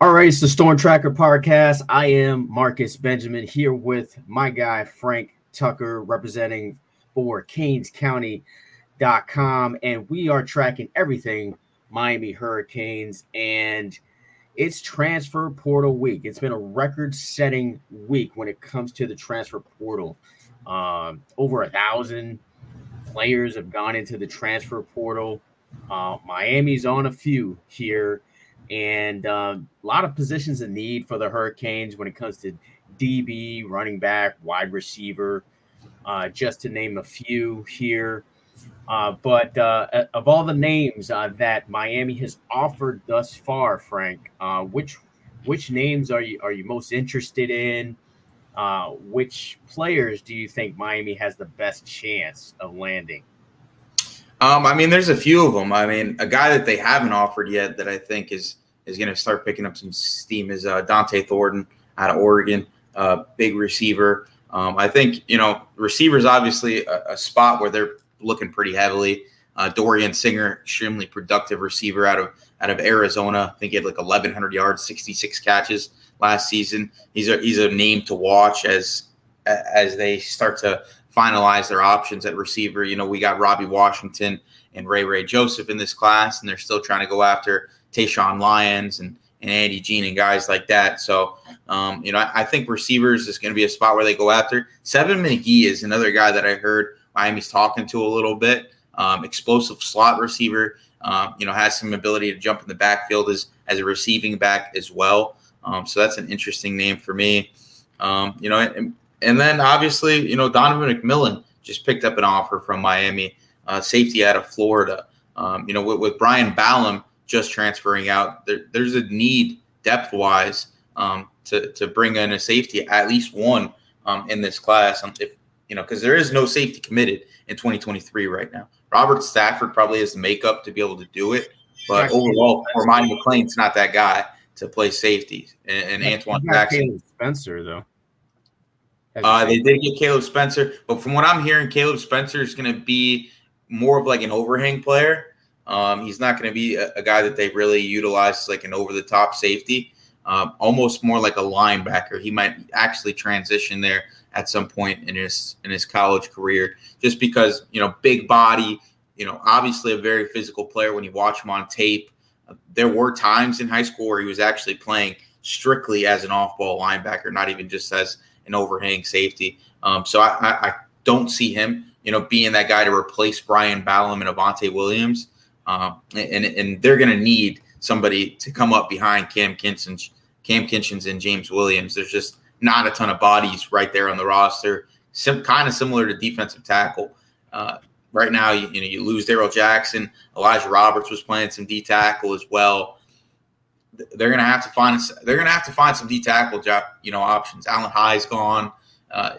All right, it's the Storm Tracker podcast. I am Marcus Benjamin here with my guy Frank Tucker, representing for CanesCounty.com, and we are tracking everything Miami Hurricanes. And it's transfer portal week. It's been a record-setting week when it comes to the transfer portal. Um, over a thousand players have gone into the transfer portal. Uh, Miami's on a few here and um, a lot of positions in need for the Hurricanes when it comes to DB, running back, wide receiver, uh, just to name a few here. Uh, but uh, of all the names uh, that Miami has offered thus far, Frank, uh, which which names are you are you most interested in? Uh, which players do you think Miami has the best chance of landing? Um, I mean, there's a few of them. I mean, a guy that they haven't offered yet that I think is is going to start picking up some steam is uh, Dont'e Thornton out of Oregon, uh, big receiver. Um, I think you know receivers obviously a, a, spot where they're looking pretty heavily. Uh, Dorian Singer, extremely productive receiver out of out of Arizona. I think he had like 1,100 yards, 66 catches last season. He's a he's a name to watch as as they start to finalize their options at receiver. You know, we got Robbie Washington and Ray Ray Joseph in this class, and they're still trying to go after Tayshawn Lyons and, and Andy Jean and guys like that. So, um, you know, I, I, think receivers is going to be a spot where they go after. Seven McGee is another guy that I heard Miami's talking to a little bit. Um, explosive slot receiver. Um, you know, has some ability to jump in the backfield as as a receiving back as well. Um, so that's an interesting name for me. Um, you know, and, and then obviously, you know, Donovan McMillon just picked up an offer from Miami, uh, safety out of Florida. Um, you know, with, with Brian Ballum just transferring out, there, there's a need depth wise um, to to bring in a safety, at least one um, in this class. Um, if you know, because there is no safety committed in 2023 right now. Robert Stafford probably has the makeup to be able to do it, but overall, Armani McClain's not that guy to play safety. And, and Antoine Jackson, Spencer though. Uh, they did get Caleb Spencer, but from what I'm hearing, Caleb Spencer is going to be more of like an overhang player. Um, he's not going to be a, a, guy that they really utilize like an over the top safety, um, almost more like a linebacker. He might actually transition there at some point in his in his college career, just because you know big body. You know, obviously a very physical player when you watch him on tape. There were times in high school where he was actually playing strictly as an off ball linebacker, not even just as an overhang safety. Um, so I, I, I, don't see him, you know, being that guy to replace Brian Ballum and Avantae Williams. Um, and, and they're going to need somebody to come up behind Cam Kinchens, Cam Kinchens and James Williams. There's just not a ton of bodies right there on the roster. Kind of similar to defensive tackle. Uh, right now, you, you know, you lose Darrell Jackson. Elijah Roberts was playing some D tackle as well they're going to have to find they're going to have to find some D tackle job, you know options. Alan High's gone. Uh,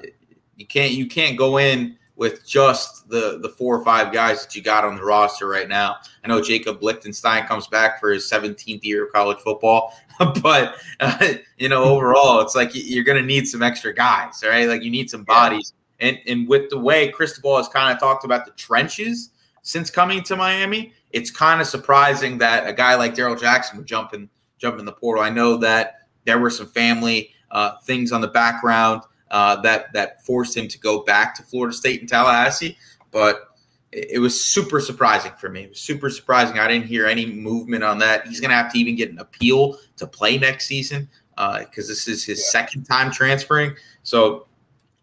you can't you can't go in with just the the four or five guys that you got on the roster right now. I know Jacob Lichtenstein comes back for his 17th year of college football, but uh, you know overall it's like you're going to need some extra guys, right? Like you need some bodies. And and with the way Cristobal has kind of talked about the trenches since coming to Miami, it's kind of surprising that a guy like Darrell Jackson would jump in jump in the portal. I know that there were some family uh, things on the background uh, that that forced him to go back to Florida State and Tallahassee, but it, was super surprising for me. It was super surprising. I didn't hear any movement on that. He's going to have to even get an appeal to play next season because uh, this is his yeah. second time transferring. So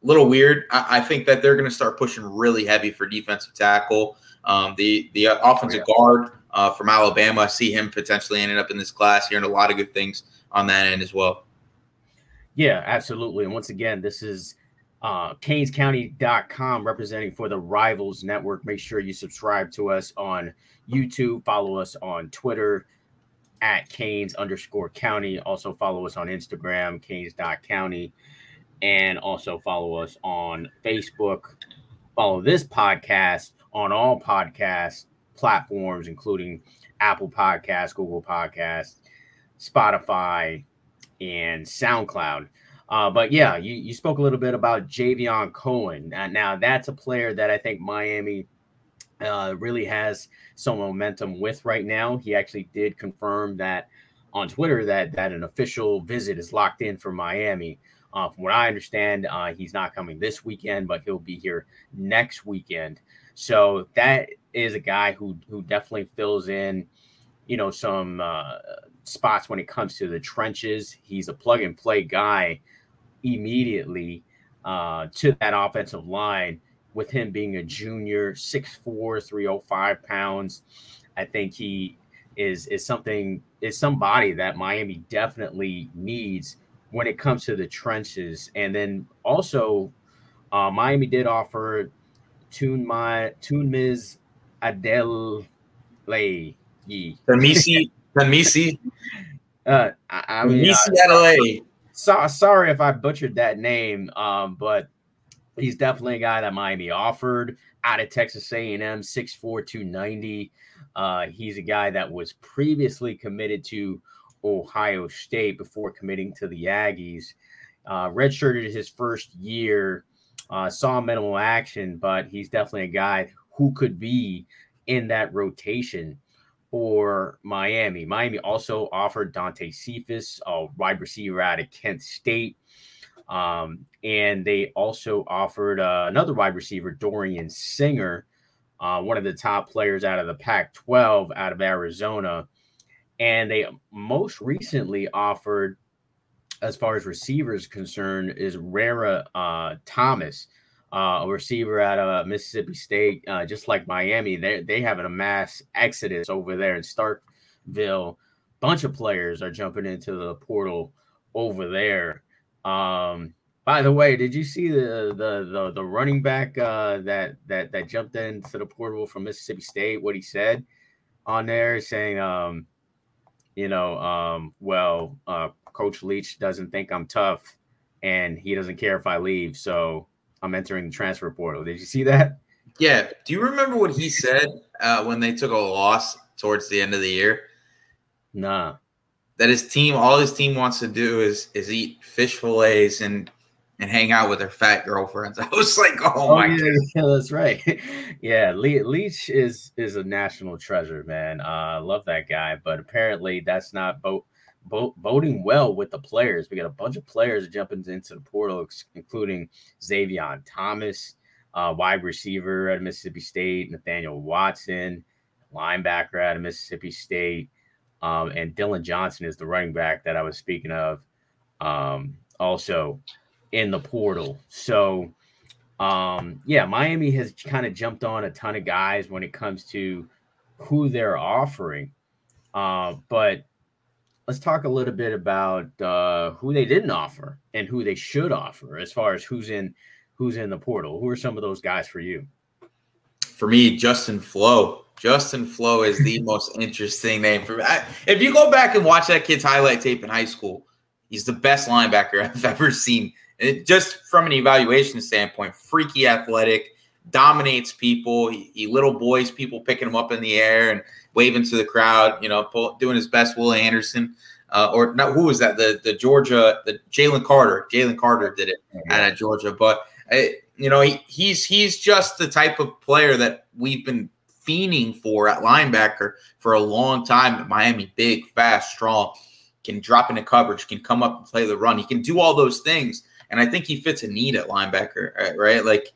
a little weird. I, I think that they're going to start pushing really heavy for defensive tackle. Um, the the offensive oh, yeah. guard uh, from Alabama. I see him potentially ending up in this class, hearing a lot of good things on that end as well. Yeah, absolutely. And once again, this is uh, CanesCounty.com representing for the Rivals Network. Make sure you subscribe to us on YouTube, follow us on Twitter at Canes underscore county. Also follow us on Instagram, Canes.county, and also follow us on Facebook. Follow this podcast on all podcasts platforms, including Apple Podcasts, Google Podcasts, Spotify, and SoundCloud. Uh, but yeah, you, you spoke a little bit about Javion Cohen. Uh, now, that's a player that I think Miami uh, really has some momentum with right now. He actually did confirm that on Twitter that that an official visit is locked in for Miami. Uh, from what I understand, uh, he's not coming this weekend, but he'll be here next weekend. So that is a guy who who definitely fills in, you know, some uh, spots when it comes to the trenches. He's a plug and play guy immediately uh, to that offensive line. With him being a junior, 6'4", 305 pounds, I think he is is something is somebody that Miami definitely needs when it comes to the trenches. And then also, uh, Miami did offer Tune My Tune Ms. Adele Lay. Tanmisi Tanmisi. Uh, I, I mean, uh, so, sorry if I butchered that name, um, but he's definitely a guy that Miami offered out of Texas A&M, 6'4", 290. Uh, he's a guy that was previously committed to Ohio State before committing to the Aggies. Uh, redshirted his first year, uh, saw minimal action, but he's definitely a guy who could be in that rotation for Miami. Miami also offered Dante Cephas, a wide receiver out of Kent State. Um, and they also offered uh, another wide receiver, Dorian Singer, uh, one of the top players out of the Pac 12 out of Arizona. And they most recently offered, as far as receivers concerned, is Rara uh, Thomas, uh, a receiver out of Mississippi State, uh, just like Miami. They they have a mass exodus over there in Starkville. Bunch of players are jumping into the portal over there. Um, by the way, did you see the the the, the running back uh, that that that jumped into the portal from Mississippi State? What he said on there, saying, um, you know, um, well, uh, Coach Leach doesn't think I'm tough, and he doesn't care if I leave, so I'm entering the transfer portal. Did you see that? Yeah. Do you remember what he said uh, when they took a loss towards the end of the year? Nah. That his team, all his team wants to do is is eat fish fillets and and hang out with their fat girlfriends. I was like, oh, oh my yeah, yeah, that's right. yeah, Le- Leach is is a national treasure, man. I uh, love that guy, but apparently that's not boat bo- voting well with the players. We got a bunch of players jumping into the portal, including Xavier Thomas, uh, wide receiver at Mississippi State, Nathaniel Watson, linebacker at Mississippi State, um, and Dillon Johnson is the running back that I was speaking of. Um, also in the portal. So, um, yeah, Miami has kind of jumped on a ton of guys when it comes to who they're offering. Uh, but let's talk a little bit about uh, who they didn't offer and who they should offer as far as who's in who's in the portal. Who are some of those guys for you? For me, Justin Flowe. Justin Flowe is the most interesting name for me. I, if you go back and watch that kid's highlight tape in high school, he's the best linebacker I've ever seen. It, just from an evaluation standpoint, freaky athletic, dominates people. He, he, little boys people picking him up in the air and waving to the crowd, you know, pull, doing his best. Will Anderson, uh, or not? Who was that? The the Georgia, the Jalen Carter. Jalen Carter did it out of Georgia, but uh, you know, he, he's he's just the type of player that we've been fiending for at linebacker for a long time at Miami. Big, fast, strong, can drop into coverage, can come up and play the run. He can do all those things, and I think he fits a need at linebacker. Right, like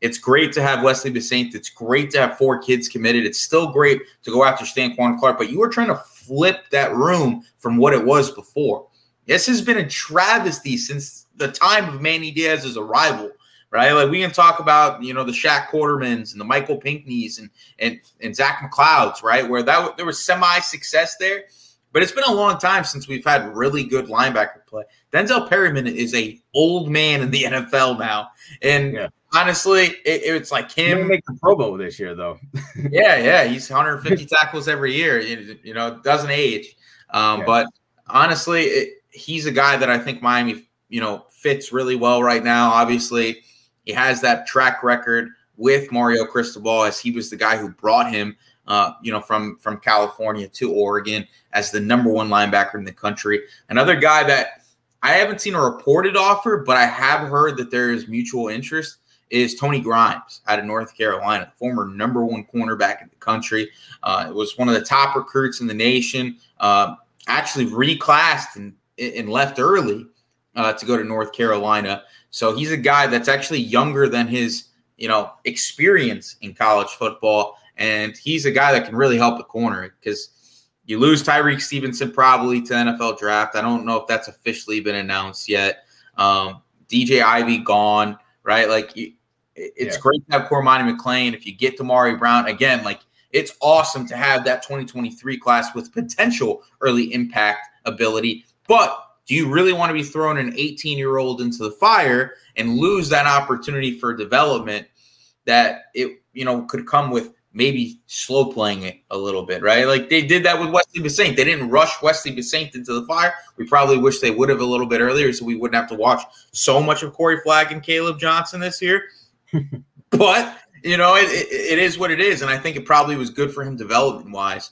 it's great to have Wesley Bissainthe. It's great to have four kids committed. It's still great to go after Stanquan Clark, but you are trying to flip that room from what it was before. This has been a travesty since the time of Manny Diaz's arrival, right? Like we can talk about, you know, the Shaq Quartermans and the Michael Pinckneys and and and Zach McClouds, right? Where that there was semi success there, but it's been a long time since we've had really good linebacker play. Denzel Perryman is a old man in the NFL now, and yeah honestly, it, it's like him. make the Pro Bowl this year, though. yeah, yeah, he's 150 tackles every year. You, you know, doesn't age. Um, yeah. But honestly, it, he's a guy that I think Miami, you know, fits really well right now. Obviously, he has that track record with Mario Cristobal, as he was the guy who brought him. Uh, you know, from from California to Oregon as the number one linebacker in the country. Another guy that I haven't seen a reported offer, but I have heard that there is mutual interest is Tony Grimes out of North Carolina, former number one cornerback in the country. Uh, was one of the top recruits in the nation. Uh, actually reclassed and, and left early uh, to go to North Carolina. So he's a guy that's actually younger than his, you know, experience in college football, and he's a guy that can really help the corner because you lose Tyrique Stevenson probably to NFL draft. I don't know if that's officially been announced yet. Um, DJ Ivey gone, right? Like it's yeah. great to have Cormani McClain. If you get Damari Brown again, like it's awesome to have that 2023 class with potential early impact ability. But do you really want to be throwing an 18 year old into the fire and lose that opportunity for development that it you know could come with maybe slow playing it a little bit, right? Like they did that with Wesley Bissainthe. They didn't rush Wesley Bissainthe into the fire. We probably wish they would have a little bit earlier so we wouldn't have to watch so much of Corey Flagg and Caleb Johnson this year. But you know, it, it, it is what it is, and I think it probably was good for him development wise.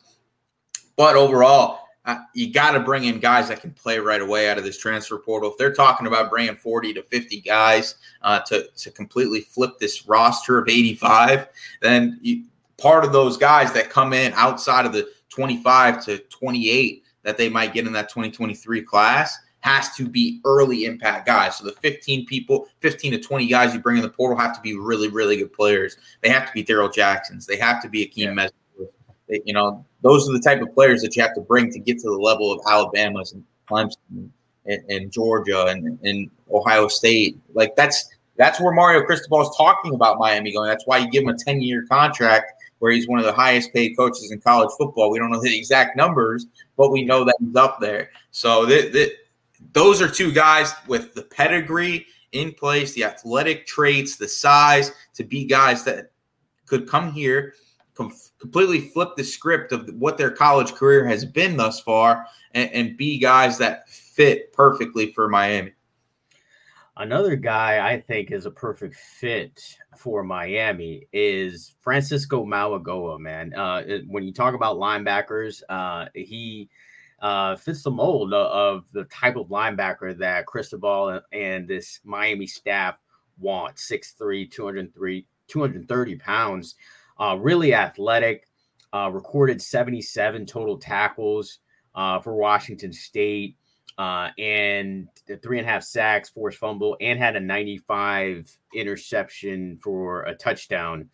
But overall, uh, you got to bring in guys that can play right away out of this transfer portal. If they're talking about bringing 40 to 50 guys uh, to, to completely flip this roster of 85, then you, part of those guys that come in outside of the 25 to 28 that they might get in that 2023 class has to be early impact guys. So the 15 people, 15 to 20 guys you bring in the portal have to be really, really good players. They have to be Darrell Jacksons. They have to be Akeem yeah. Messer you know, those are the type of players that you have to bring to get to the level of Alabama's and Clemson and, and Georgia and, and Ohio State. Like that's that's where Mario Cristobal is talking about Miami going. That's why you give him a 10 year contract where he's one of the highest paid coaches in college football. We don't know the exact numbers, but we know that he's up there. So th- th- those are two guys with the pedigree in place, the athletic traits, the size to be guys that could come here com- completely flip the script of what their college career has been thus far and, and be guys that fit perfectly for Miami. Another guy I think is a perfect fit for Miami is Francisco Mauigoa, man. Uh, when you talk about linebackers, uh, he uh, fits the mold of the type of linebacker that Cristobal and this Miami staff want 6'3, 203, 230 pounds. Uh, really athletic, uh, recorded 77 total tackles uh, for Washington State, uh, and three and a half sacks, forced fumble, and had a 95 interception for a touchdown.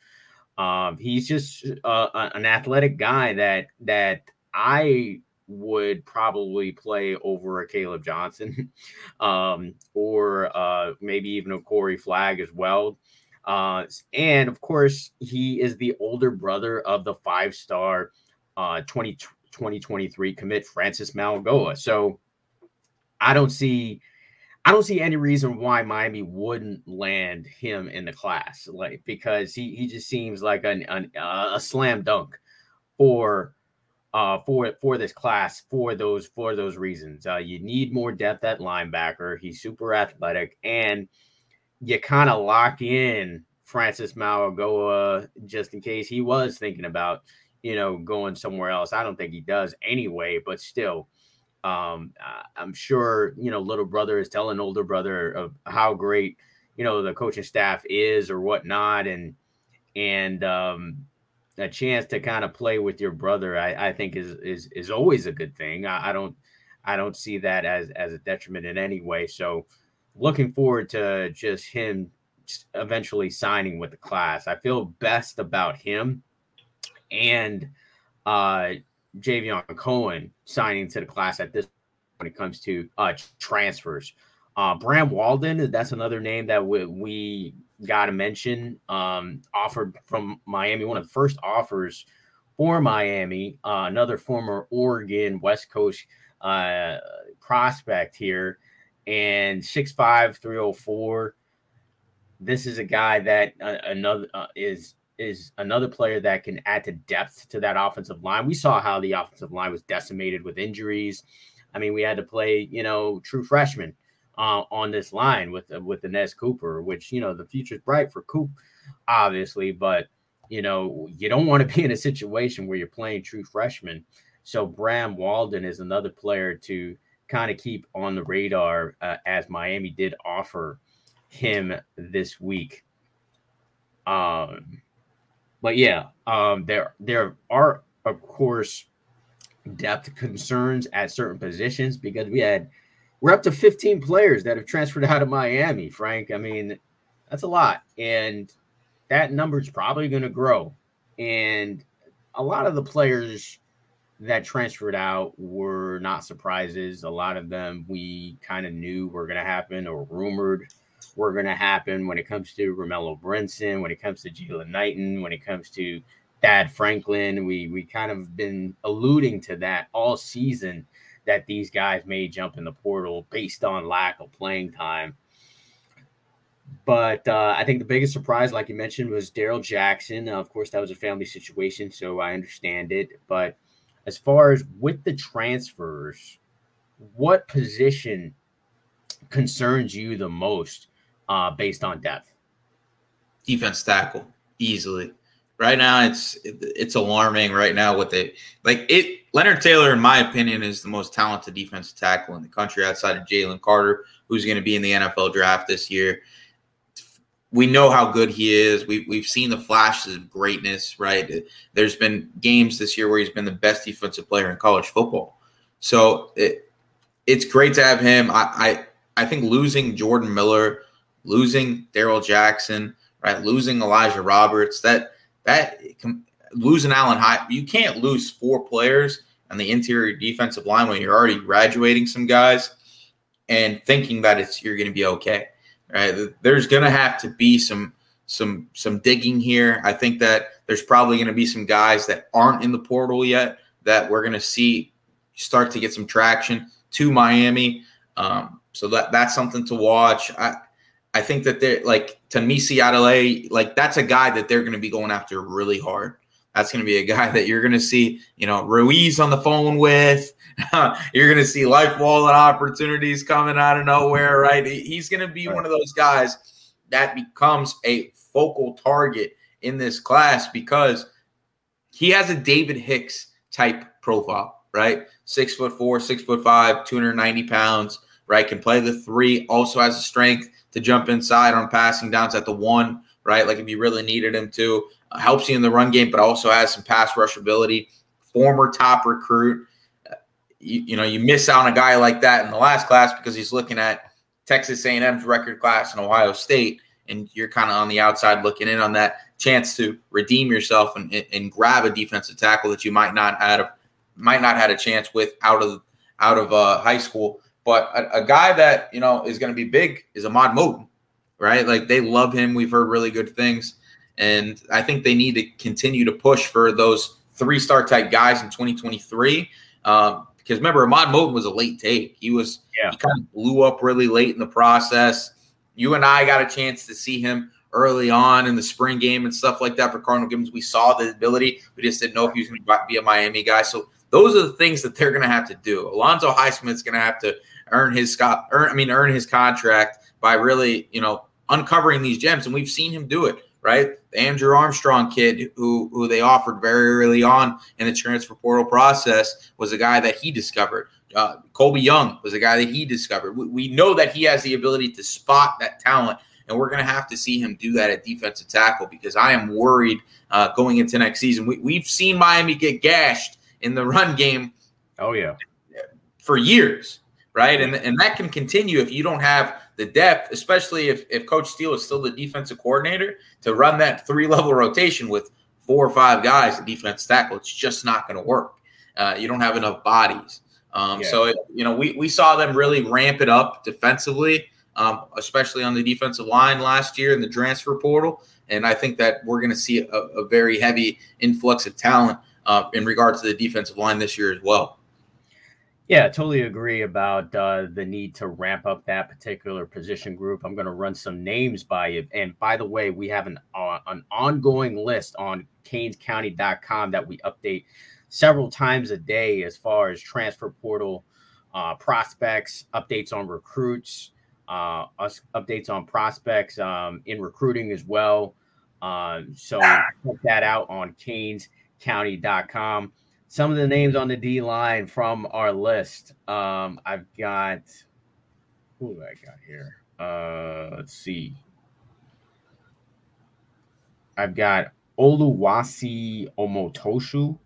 Um, he's just uh, an athletic guy that that I would probably play over a Caleb Johnson, um, or uh, maybe even a Corey Flagg as well. Uh, and of course, he is the older brother of the five star uh, 20, 2023 commit Francis Mauigoa. So I don't see. I don't see any reason why Miami wouldn't land him in the class, like because he, he just seems like an, an a slam dunk for uh for for this class for those for those reasons. Uh, you need more depth at linebacker. He's super athletic and you kind of lock in Francis Mauigoa just in case he was thinking about, you know, going somewhere else. I don't think he does anyway, but still, um, I'm sure, you know, little brother is telling older brother of how great, you know, the coaching staff is or whatnot. And, and, um, a chance to kind of play with your brother, I, I think is, is, is always a good thing. I, I don't, I don't see that as, as a detriment in any way. So, looking forward to just him eventually signing with the class. I feel best about him and uh Javion Cohen signing to the class at this when it comes to uh transfers. Uh Bram Walden, that's another name that we, we got to mention. Um offered from Miami, one of the first offers for Miami, uh, another former Oregon West Coast uh prospect here and 6'5 304 this is a guy that uh, another uh, is is another player that can add to depth to that offensive line. We saw how the offensive line was decimated with injuries. I mean, we had to play, you know, true freshman uh, on this line with uh, with the Nez Cooper, which you know the future's bright for Coop, obviously, but you know you don't want to be in a situation where you're playing true freshman. So Bram Walden is another player to kind of keep on the radar uh, as Miami did offer him this week. Um, but yeah, um, there there are of course depth concerns at certain positions because we had we're up to 15 players that have transferred out of Miami, Frank. I mean, that's a lot. And that number is probably going to grow. And a lot of the players that transferred out were not surprises. A lot of them we kind of knew were going to happen or rumored were going to happen when it comes to Romello Brinson, when it comes to Jaylan Knighton, when it comes to Thad Franklin. We we kind of been alluding to that all season that these guys may jump in the portal based on lack of playing time. But uh, I think the biggest surprise, like you mentioned, was Darrell Jackson. Of course, that was a family situation, so I understand it. But as far as with the transfers, what position concerns you the most uh, based on depth? Defense tackle, easily. Right now, it's it's alarming. Right now, what they like it. Leonard Taylor, in my opinion, is the most talented defensive tackle in the country outside of Jalen Carter, who's going to be in the NFL draft this year. We know how good he is. We, we've seen the flashes of greatness, right? There's been games this year where he's been the best defensive player in college football. So it, it's great to have him. I, I, I think losing Jordan Miller, losing Darrell Jackson, right, losing Elijah Roberts, that that losing Allen High, you can't lose four players on the interior defensive line when you're already graduating some guys and thinking that it's you're going to be okay. Right? There's going to have to be some some some digging here. I think that there's probably going to be some guys that aren't in the portal yet that we're going to see start to get some traction to Miami. Um, so that that's something to watch. I I think that they're like Tanmisi Adelaide, like that's a guy that they're going to be going after really hard. That's going to be a guy that you're going to see, you know, Ruiz on the phone with. you're going to see life wallet opportunities coming out of nowhere, right? He's going to be one of those guys that becomes a focal target in this class because he has a David Hicks type profile, right? Six foot four, six foot five, 290 pounds, right? Can play the three, also has the strength to jump inside on passing downs at the one, right? Like if you really needed him to. Uh, helps you in the run game, but also has some pass rush ability. Former top recruit. Uh, you, you know, you miss out on a guy like that in the last class because he's looking at Texas A&M's record class and Ohio State, and you're kind of on the outside looking in on that chance to redeem yourself and, and grab a defensive tackle that you might not have might not had a chance with out of out of uh, high school. But a, a, guy that you know is going to be big is Ahmad Moten, right? Like they love him. We've heard really good things, and I think they need to continue to push for those three star type guys in 2023. Um, because remember, Ahmad Moten was a late take. He was yeah. he kind of blew up really late in the process. You and I got a chance to see him early on in the spring game and stuff like that for Cardinal Gibbons. We saw the ability. We just didn't know if he was going to be a Miami guy. So those are the things that they're going to have to do. Alonzo Highsmith's going to have to earn his Scott, earn, I mean, earn his contract by really, you know, uncovering these gems, and we've seen him do it. Right, the Andrew Armstrong kid, who who they offered very early on in the transfer portal process, was a guy that he discovered. Uh, Colbie Young was a guy that he discovered. We, we know that he has the ability to spot that talent and we're going to have to see him do that at defensive tackle because I am worried uh, going into next season. We, have seen Miami get gashed in the run game. Oh yeah, for years, right? And and that can continue if you don't have the depth, especially if if Coach Steele is still the defensive coordinator to run that three level rotation with four or five guys at defense tackle. It's just not going to work. Uh, you don't have enough bodies. Um, yeah. So it, you know we we saw them really ramp it up defensively. Um, especially on the defensive line last year in the transfer portal. And I think that we're going to see a, a, very heavy influx of talent uh, in regards to the defensive line this year as well. Yeah, totally agree about uh, the need to ramp up that particular position group. I'm going to run some names by you. And by the way, we have an uh, an ongoing list on CanesCounty.com that we update several times a day as far as transfer portal uh, prospects, updates on recruits, uh, us updates on prospects um, in recruiting as well. Uh, so check that out on CanesCounty.com some of the names on the D line from our list. Um, I've got who do I got here? Uh, let's see. I've got Oluwasi Omotoshu,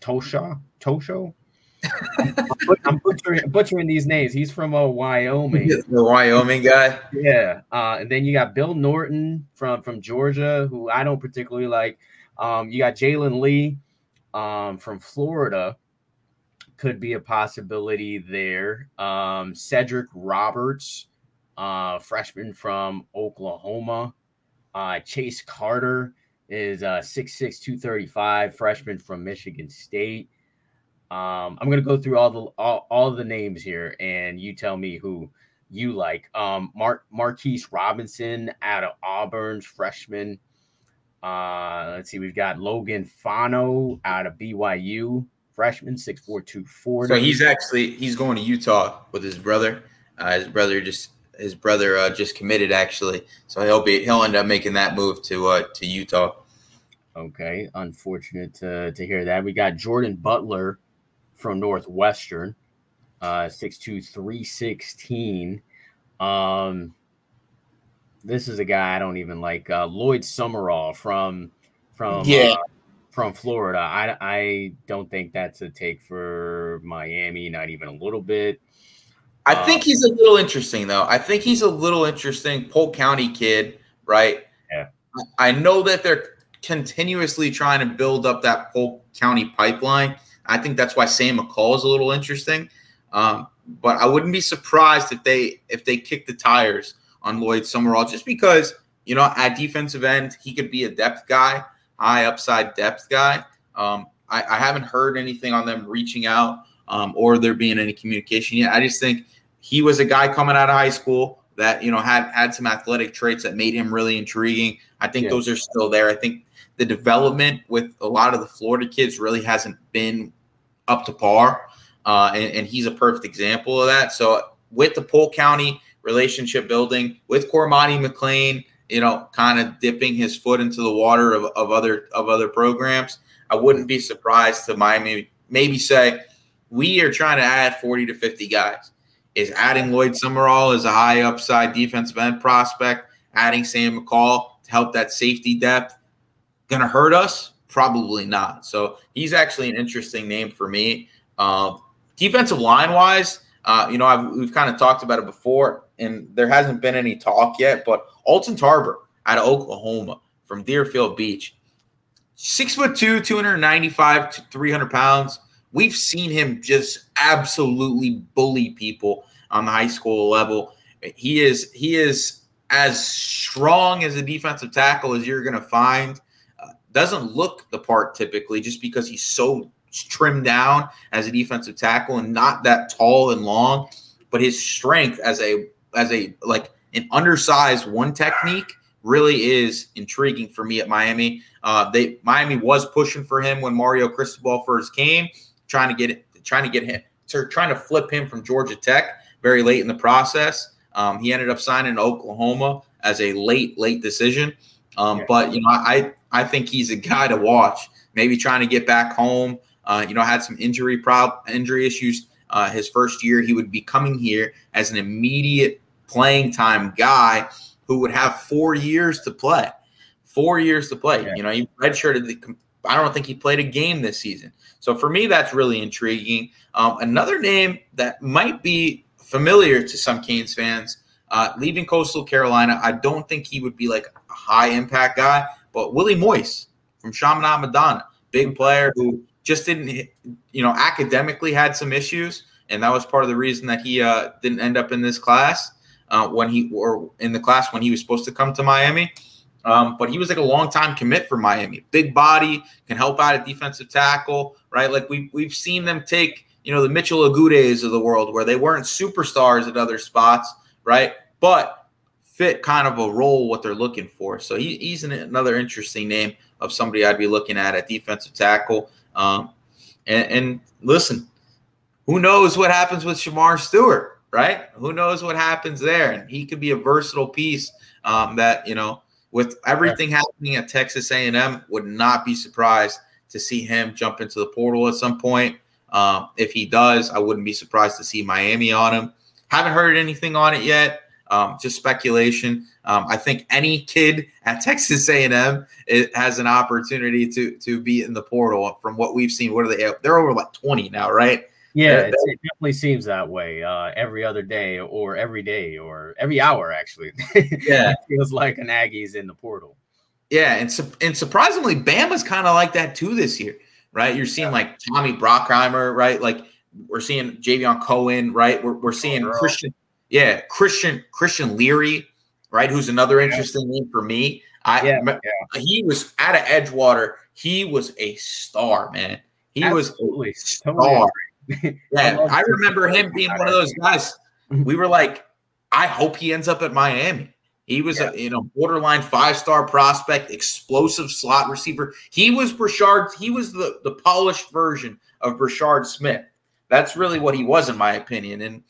Tosha, Tosho. I'm butchering, butchering, these names. He's from uh, Wyoming. The Wyoming guy. Yeah. Uh, and then you got Bill Norton from from Georgia, who I don't particularly like. Um, you got Jalen Lee um, from Florida. Could be a possibility there. Um, Cedric Roberts, uh, freshman from Oklahoma. Uh, Chase Carter is uh, 6'6", 235, freshman from Michigan State. Um, I'm gonna go through all the all, all the names here, and you tell me who you like. Um, Mark Marquise Robinson out of Auburn's freshman. Uh, let's see, we've got Logan Fano out of BYU, freshman, six four two four. So he's actually he's going to Utah with his brother. Uh, his brother just his brother uh, just committed actually, so he'll be he'll end up making that move to uh, to Utah. Okay, unfortunate to to hear that. We got Jordan Butler from Northwestern, uh, 6'2", 316. Um, this is a guy I don't even like. Uh, Lloyd Summerall from from yeah. Uh, from Florida. I, I don't think that's a take for Miami, not even a little bit. I um, think he's a little interesting though. I think he's a little interesting. Polk County kid, right? Yeah. I know that they're continuously trying to build up that Polk County pipeline. I think that's why Sam McCall is a little interesting. Um, but I wouldn't be surprised if they if they kick the tires on Lloyd Summerall just because you know at defensive end he could be a depth guy, high upside depth guy. Um, I, I, haven't heard anything on them reaching out um, or there being any communication yet. I just think he was a guy coming out of high school that you know had had some athletic traits that made him really intriguing. I think yeah. those are still there. I think the development with a lot of the Florida kids really hasn't been up to par. Uh, and, and, he's a perfect example of that. So with the Polk County relationship building, with Cormani McClain, you know, kind of dipping his foot into the water of, of other of other programs, I wouldn't be surprised to Miami maybe say we are trying to add 40 to 50 guys. Is adding Lloyd Summerall as a high upside defensive end prospect, adding Sam McCall to help that safety depth, to hurt us? Probably not. So he's actually an interesting name for me. Uh, defensive line wise, uh, you know, I've, we've kind of talked about it before, and there hasn't been any talk yet. But Alton Tarbor out of Oklahoma from Deerfield Beach, six foot two, 295 to 300 pounds. We've seen him just absolutely bully people on the high school level. He is he is as strong as a defensive tackle as you're going to find doesn't look the part typically just because he's so trimmed down as a defensive tackle and not that tall and long but his strength as a as a like an undersized one technique really is intriguing for me at Miami. Uh, they Miami was pushing for him when Mario Cristobal first came, trying to get it, trying to get him, trying to flip him from Georgia Tech very late in the process. Um, he ended up signing to Oklahoma as a late late decision. Um, yeah. But you know, I I think he's a guy to watch. Maybe trying to get back home. Uh, you know, had some injury prob injury issues uh, his first year. He would be coming here as an immediate playing time guy who would have four years to play. Four years to play. Yeah. You know, he redshirted. The, I don't think he played a game this season. So for me, that's really intriguing. Um, another name that might be familiar to some Canes fans, uh, leaving Coastal Carolina. I don't think he would be like a high impact guy, but Willie Moise from Chaminade Madonna, big player who just didn't, you know, academically had some issues, and that was part of the reason that he uh, didn't end up in this class uh, when he or in the class when he was supposed to come to Miami. Um, but he was like a long time commit for Miami. Big body, can help out at defensive tackle, right? Like we we've seen them take, you know, the Mitchell Agudes of the world where they weren't superstars at other spots, right? But fit kind of a role what they're looking for. So he, he's an, another interesting name of somebody I'd be looking at at defensive tackle. Um, and, and, listen, who knows what happens with Shemar Stewart, right? Who knows what happens there? And he could be a versatile piece um, that you know, with everything happening at Texas A&M, would not be surprised to see him jump into the portal at some point. Um, if he does, I wouldn't be surprised to see Miami on him. Haven't heard anything on it yet. Um, just speculation. Um, I think any kid at Texas A&M it has an opportunity to to be in the portal. From what we've seen, what are they? They're over like twenty now, right? Yeah, it definitely seems that way. Uh, every other day, or every day, or every hour. Actually, yeah, it feels like an Aggie's in the portal. Yeah, and su- and surprisingly, Bama's kind of like that too this year, right? You're seeing yeah. like Tommy Brockermeyer, right? Like we're seeing Javion Cohen, right? We're, we're seeing oh, Christian, yeah, Christian Christian Leary, right? Who's another interesting yeah. name for me. I yeah, yeah. he was out of Edgewater. He was a star, man. He Absolutely. was a star. yeah, I remember him being one of those guys. We were like, I hope he ends up at Miami. He was yeah. a you know borderline five star prospect, explosive slot receiver. He was Brashard. He was the the polished version of Brashard Smith. That's really what he was, in my opinion. And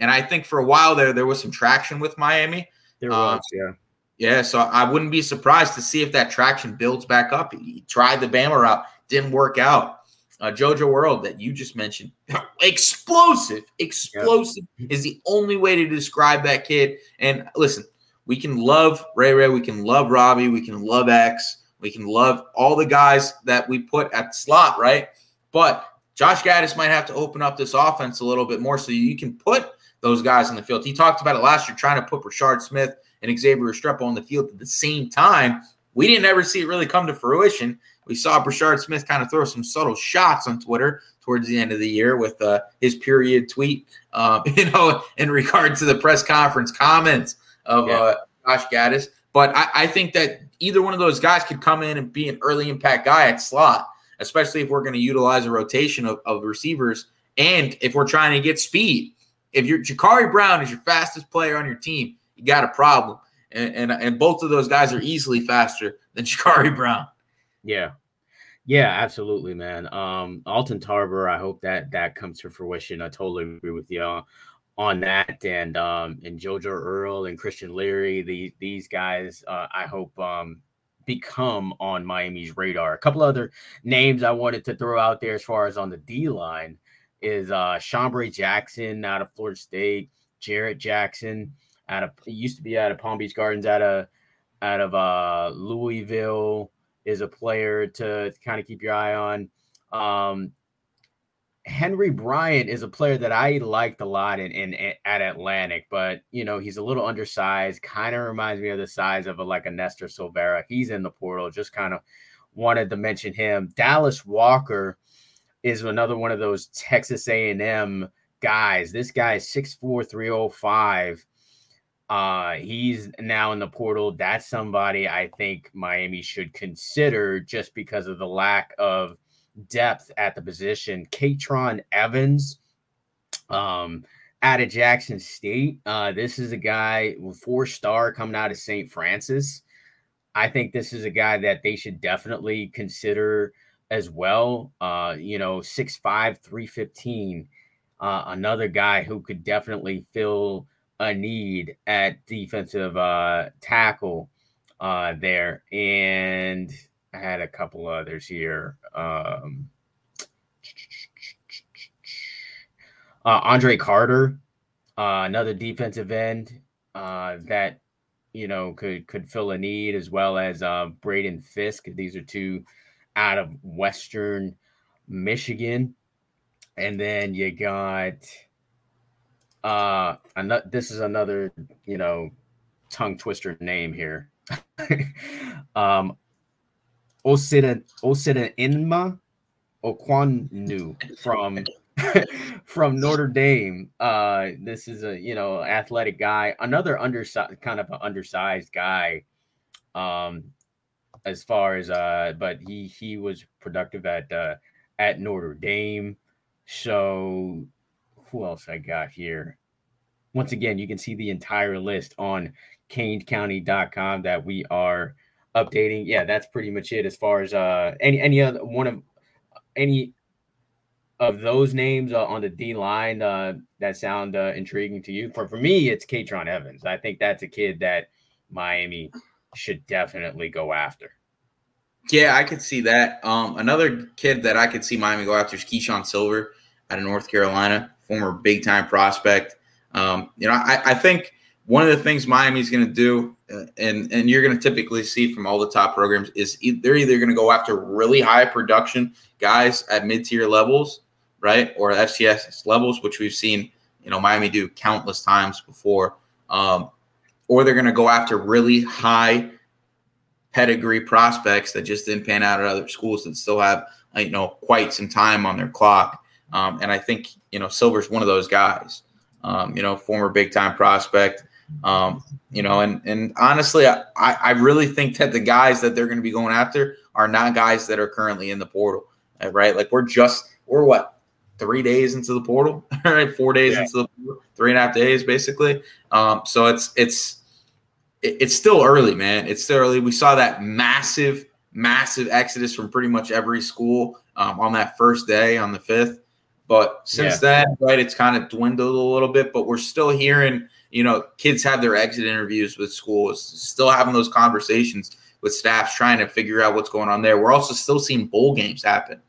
and I think for a while there, there was some traction with Miami. There was, um, yeah. Yeah, so I wouldn't be surprised to see if that traction builds back up. He tried the Bama route, didn't work out. Uh, Jojo Earle that you just mentioned, explosive, explosive is the only way to describe that kid. And listen, we can love Ray Ray, we can love Robbie, we can love X, we can love all the guys that we put at slot, right? But Josh Gattis might have to open up this offense a little bit more so you can put those guys in the field. He talked about it last year, trying to put Brashard Smith and Xavier Restrepo on the field at the same time. We didn't ever see it really come to fruition. We saw Brashard Smith kind of throw some subtle shots on Twitter towards the end of the year with uh, his period tweet, um, you know, in regard to the press conference comments of yeah. uh, Josh Gattis. But I, I, think that either one of those guys could come in and be an early impact guy at slot, especially if we're going to utilize a rotation of, of receivers and if we're trying to get speed. If you're Jacurri Brown is your fastest player on your team, you got a problem. And, and, and both of those guys are easily faster than Jacurri Brown. Yeah. Yeah, absolutely, man. Um, Alton Tarbor, I hope that that comes to fruition. I totally agree with you on that and um and Jojo Earle and Christian Leary, the, these guys, uh, I hope um become on Miami's radar. A couple other names I wanted to throw out there as far as on the D line is uh Chambray Jackson out of Florida State, Jarrett Jackson out of he used to be out of Palm Beach Gardens out of out of uh Louisville is a player to, to kind of keep your eye on. Um, Henry Bryant is a player that I liked a lot in, in, in, at Atlantic, but you know he's a little undersized. Kind of reminds me of the size of a, like a Nesta Silvera. He's in the portal. Just kind of wanted to mention him. Dallas Walker is another one of those Texas A&M guys. This guy is 6'4", 305. Uh, he's now in the portal. That's somebody I think Miami should consider just because of the lack of depth at the position. Katron Evans, um, out of Jackson State. Uh, this is a guy four star coming out of St. Francis. I think this is a guy that they should definitely consider as well. Uh, you know, 6'5, 315. Uh, another guy who could definitely fill a need at defensive uh, tackle uh, there. And I had a couple others here. Um, uh, Andre Carter, uh, another defensive end uh, that you know could could fill a need, as well as uh, Braden Fisk. These are two out of Western Michigan, and then you got uh, another. This is another you know tongue twister name here. um, Osita Inma Okwanu from from Notre Dame. Uh, this is a you know athletic guy, another undersized kind of an undersized guy. Um, as far as uh, but he he was productive at uh, at Notre Dame. So who else I got here? Once again, you can see the entire list on CanesCounty.com that we are updating. Yeah, that's pretty much it as far as uh any any other one of any of those names uh, on the D line uh, that sound uh, intriguing to you. For for me, it's Katron Evans. I think that's a kid that Miami should definitely go after. Yeah, I could see that. Um, another kid that I could see Miami go after is Keeshawn Silver out of North Carolina, former big time prospect. Um, you know, I, I think one of the things Miami's going to do, uh, and and you're going to typically see from all the top programs, is e- they're either going to go after really high production guys at mid tier levels, right? Or FCS levels, which we've seen, you know, Miami do countless times before. Um, or they're going to go after really high pedigree prospects that just didn't pan out at other schools that still have, you know, quite some time on their clock. Um, and I think, you know, Silvera's one of those guys, um, you know, former big time prospect. Um, you know, and and honestly, I, I really think that the guys that they're going to be going after are not guys that are currently in the portal, right? Like we're just we're what three days into the portal, right? Four days yeah. into the portal, three and a half days basically. Um, so it's it's it's still early, man. It's still early. We saw that massive, massive exodus from pretty much every school um, on that first day on the fifth. But since yeah. then, right, it's kind of dwindled a little bit. But we're still hearing, you know, kids have their exit interviews with schools, still having those conversations with staffs, trying to figure out what's going on there. We're also still seeing bowl games happen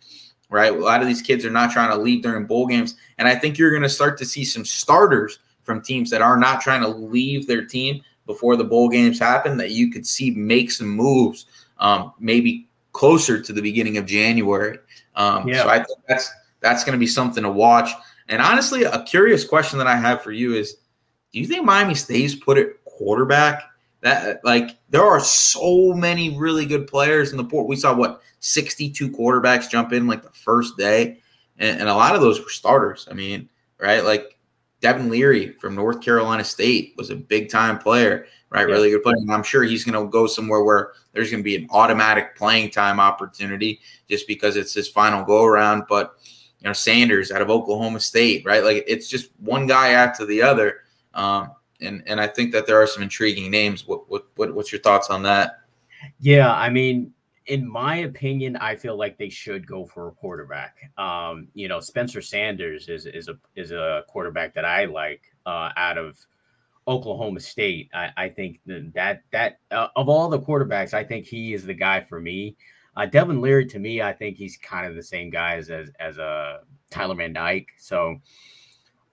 right? A lot of these kids are not trying to leave during bowl games. And I think you're going to start to see some starters from teams that are not trying to leave their team before the bowl games happen that you could see make some moves um, maybe closer to the beginning of January. Um, yeah. So I think that's that's going to be something to watch. And honestly, a curious question that I have for you is: Do you think Miami stays put at quarterback? That like there are so many really good players in the port. We saw what 62 quarterbacks jump in like the first day, and, and a lot of those were starters. I mean, right? Like Devin Leary from North Carolina State was a big time player, right? Yeah. Really good player. And I'm sure he's going to go somewhere where there's going to be an automatic playing time opportunity just because it's his final go around. But, you know, Sanders out of Oklahoma State, right? Like it's just one guy after the other. Um, and, and I think that there are some intriguing names. What, what, what, what's your thoughts on that? Yeah. I mean, in my opinion, I feel like they should go for a quarterback. Um, you know, Spencer Sanders is is a is a quarterback that I like uh, out of Oklahoma State. I, I think that that uh, of all the quarterbacks, I think he is the guy for me. Uh, Devin Leary, to me, I think he's kind of the same guy as as, a uh, Tyler Van Dyke. So,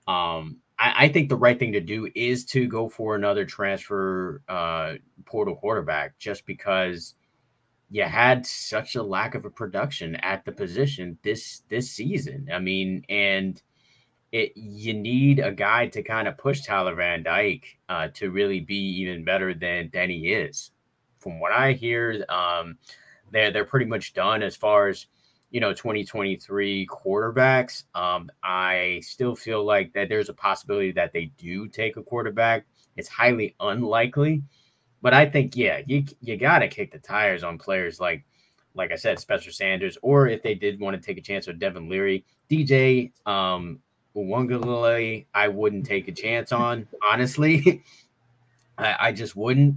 um, I, I, think the right thing to do is to go for another transfer uh, portal quarterback, just because you had such a lack of a production at the position this this season. I mean, and it you need a guy to kind of push Tyler Van Dyke uh, to really be even better than than he is. From what I hear, um, they're they're pretty much done as far as you know 2023 quarterbacks. Um, I still feel like that there's a possibility that they do take a quarterback. It's highly unlikely but I think yeah, you you got to kick the tires on players like like I said, Spencer Sanders, or if they did want to take a chance with Devin Leary, DJ um Uiagalelei, I wouldn't take a chance on, honestly. I, I just wouldn't.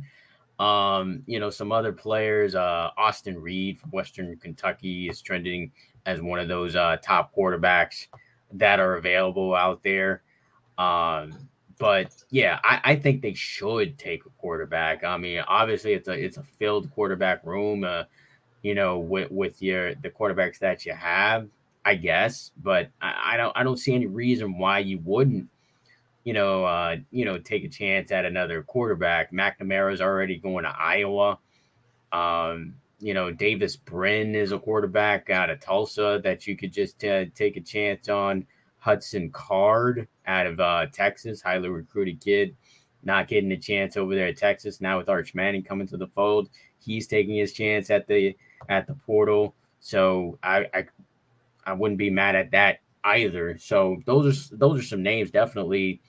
Um, you know, some other players, uh, Austin Reed from Western Kentucky is trending as one of those uh, top quarterbacks that are available out there. Um, but yeah, I, I, think they should take a quarterback. I mean, obviously it's a it's a filled quarterback room, uh, you know, with with your the quarterbacks that you have, I guess. But I, I don't I don't see any reason why you wouldn't, you know, uh, you know, take a chance at another quarterback. McNamara's already going to Iowa. Um, you know, Davis Brin is a quarterback out of Tulsa that you could just uh, take a chance on. Hudson Card out of uh, Texas, highly recruited kid, not getting a chance over there at Texas. Now with Arch Manning coming to the fold, he's taking his chance at the at the portal. So I I, I wouldn't be mad at that either. So those are those are some names definitely.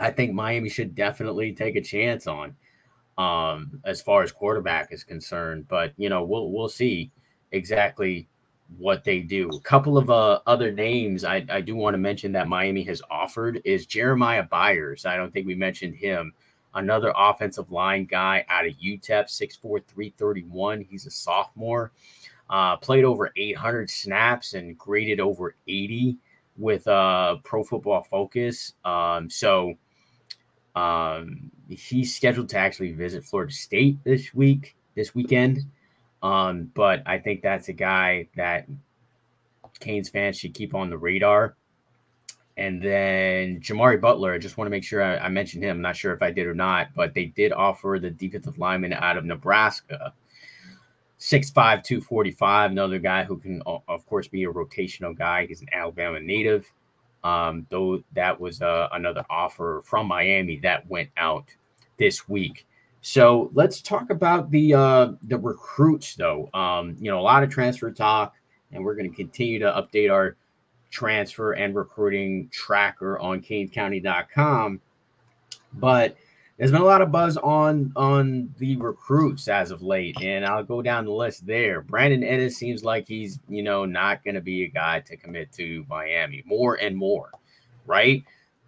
I think Miami should definitely take a chance on, um, as far as quarterback is concerned. But you know, we'll we'll see exactly what they do. A couple of uh, other names I, I do want to mention that Miami has offered is Jeremiah Byers. I don't think we mentioned him. Another offensive line guy out of UTEP, 6'4, 331. He's a sophomore. Uh, played over 800 snaps and graded over 80 with uh, Pro Football Focus. Um, so um, he's scheduled to actually visit Florida State this week, this weekend. Um, but I think that's a guy that Canes fans should keep on the radar. And then Jamari Butler, I just want to make sure I, I mentioned him. I'm not sure if I did or not, but they did offer the defensive lineman out of Nebraska. 6'5, 245. Another guy who can, of course, be a rotational guy. He's an Alabama native. Um, though that was uh, another offer from Miami that went out this week. So let's talk about the uh, the recruits, though. Um, you know, a lot of transfer talk, and we're going to continue to update our transfer and recruiting tracker on CanesCounty.com. But there's been a lot of buzz on on the recruits as of late, and I'll go down the list there. Brandon Inniss seems like he's you know not going to be a guy to commit to Miami more and more, right?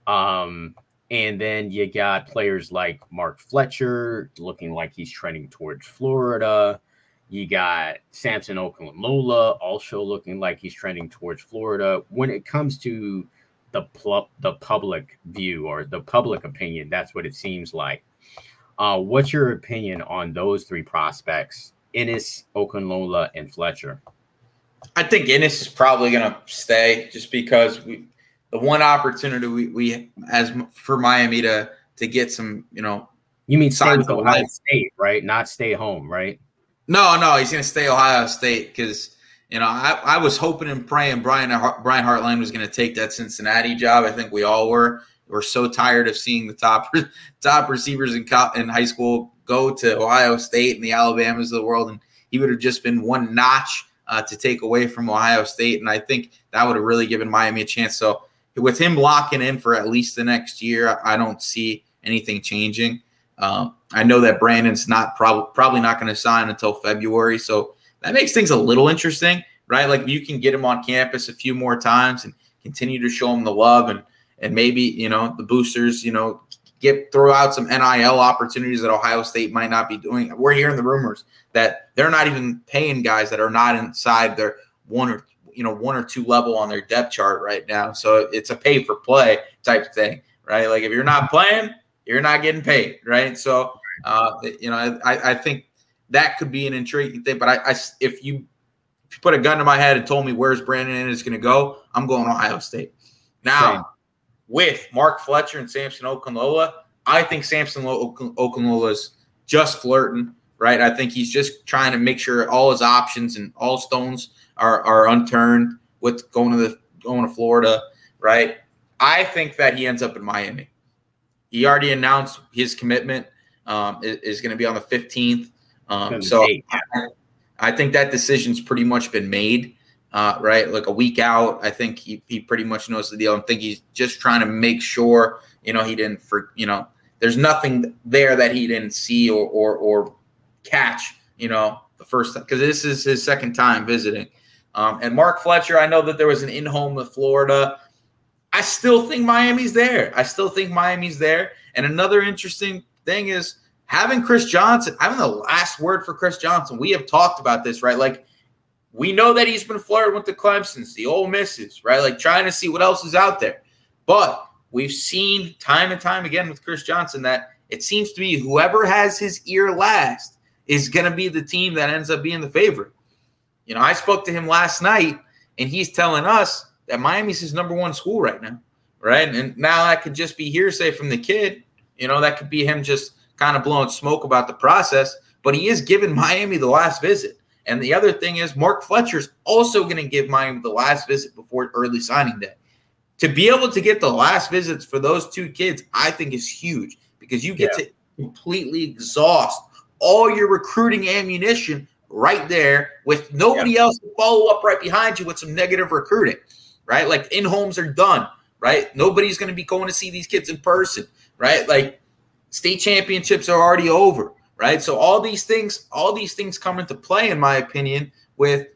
Um, and then you got players like Mark Fletcher looking like he's trending towards Florida. You got Samson Okunlola also looking like he's trending towards Florida. When it comes to the pl- the public view or the public opinion, that's what it seems like. Uh, what's your opinion on those three prospects, Inniss, Okunlola, and Fletcher? I think Inniss is probably going to stay just because we the one opportunity we, we as for Miami to to get some, you know, you mean stay with Ohio State, right? Not stay home, right? No, no, he's going to stay Ohio State because you know I, I was hoping and praying Brian Brian Hartline was going to take that Cincinnati job. I think we all were. We're so tired of seeing the top top receivers in in high school go to Ohio State and the Alabamas of the world, and he would have just been one notch uh, to take away from Ohio State, and I think that would have really given Miami a chance. So with him locking in for at least the next year, I don't see anything changing. Um, I know that Brandon's not prob- probably not going to sign until February, so that makes things a little interesting, right? Like you can get him on campus a few more times and continue to show him the love, and and maybe you know the boosters, you know, get throw out some NIL opportunities that Ohio State might not be doing. We're hearing the rumors that they're not even paying guys that are not inside their one or you know one or two level on their depth chart right now. So it's a pay for play type thing, right? Like if you're not playing, you're not getting paid, right? So uh, you know, I, I think that could be an intriguing thing. But I, I if you if you put a gun to my head and told me where's Brandon Inniss going to go, I'm going to Ohio State. Now Same. with Mark Fletcher and Samson Okunlola, I think Samson is just flirting, right? I think he's just trying to make sure all his options and all stones are are unturned with going to the going to Florida, right? I think that he ends up in Miami. He already announced his commitment um, is, is going to be on the 15th. Um, so I, I, think that decision's pretty much been made, uh, right? Like a week out. I think he, he pretty much knows the deal. I think he's just trying to make sure, you know, he didn't for, you know, there's nothing there that he didn't see or, or, or catch, you know, the first time because this is his second time visiting. Um, and Mark Fletcher, I know that there was an in home with Florida. I still think Miami's there. I still think Miami's there. And another interesting thing is having Chris Johnson, having the last word for Chris Johnson. We have talked about this, right? Like, we know that he's been flirting with the Clemsons, the Ole Misses, right? Like, trying to see what else is out there. But we've seen time and time again with Chris Johnson that it seems to be whoever has his ear last is going to be the team that ends up being the favorite. You know, I spoke to him last night, and he's telling us that Miami's his number one school right now, right? And now that could just be hearsay from the kid. You know, that could be him just kind of blowing smoke about the process. But he is giving Miami the last visit. And the other thing is, Mark Fletcher's also going to give Miami the last visit before early signing day. To be able to get the last visits for those two kids, I think is huge because you get yeah. to completely exhaust all your recruiting ammunition right there with nobody else to follow up right behind you with some negative recruiting, right? Like in homes are done, right? Nobody's going to be going to see these kids in person, right? Like state championships are already over, right? So all these things, all these things come into play, in my opinion, with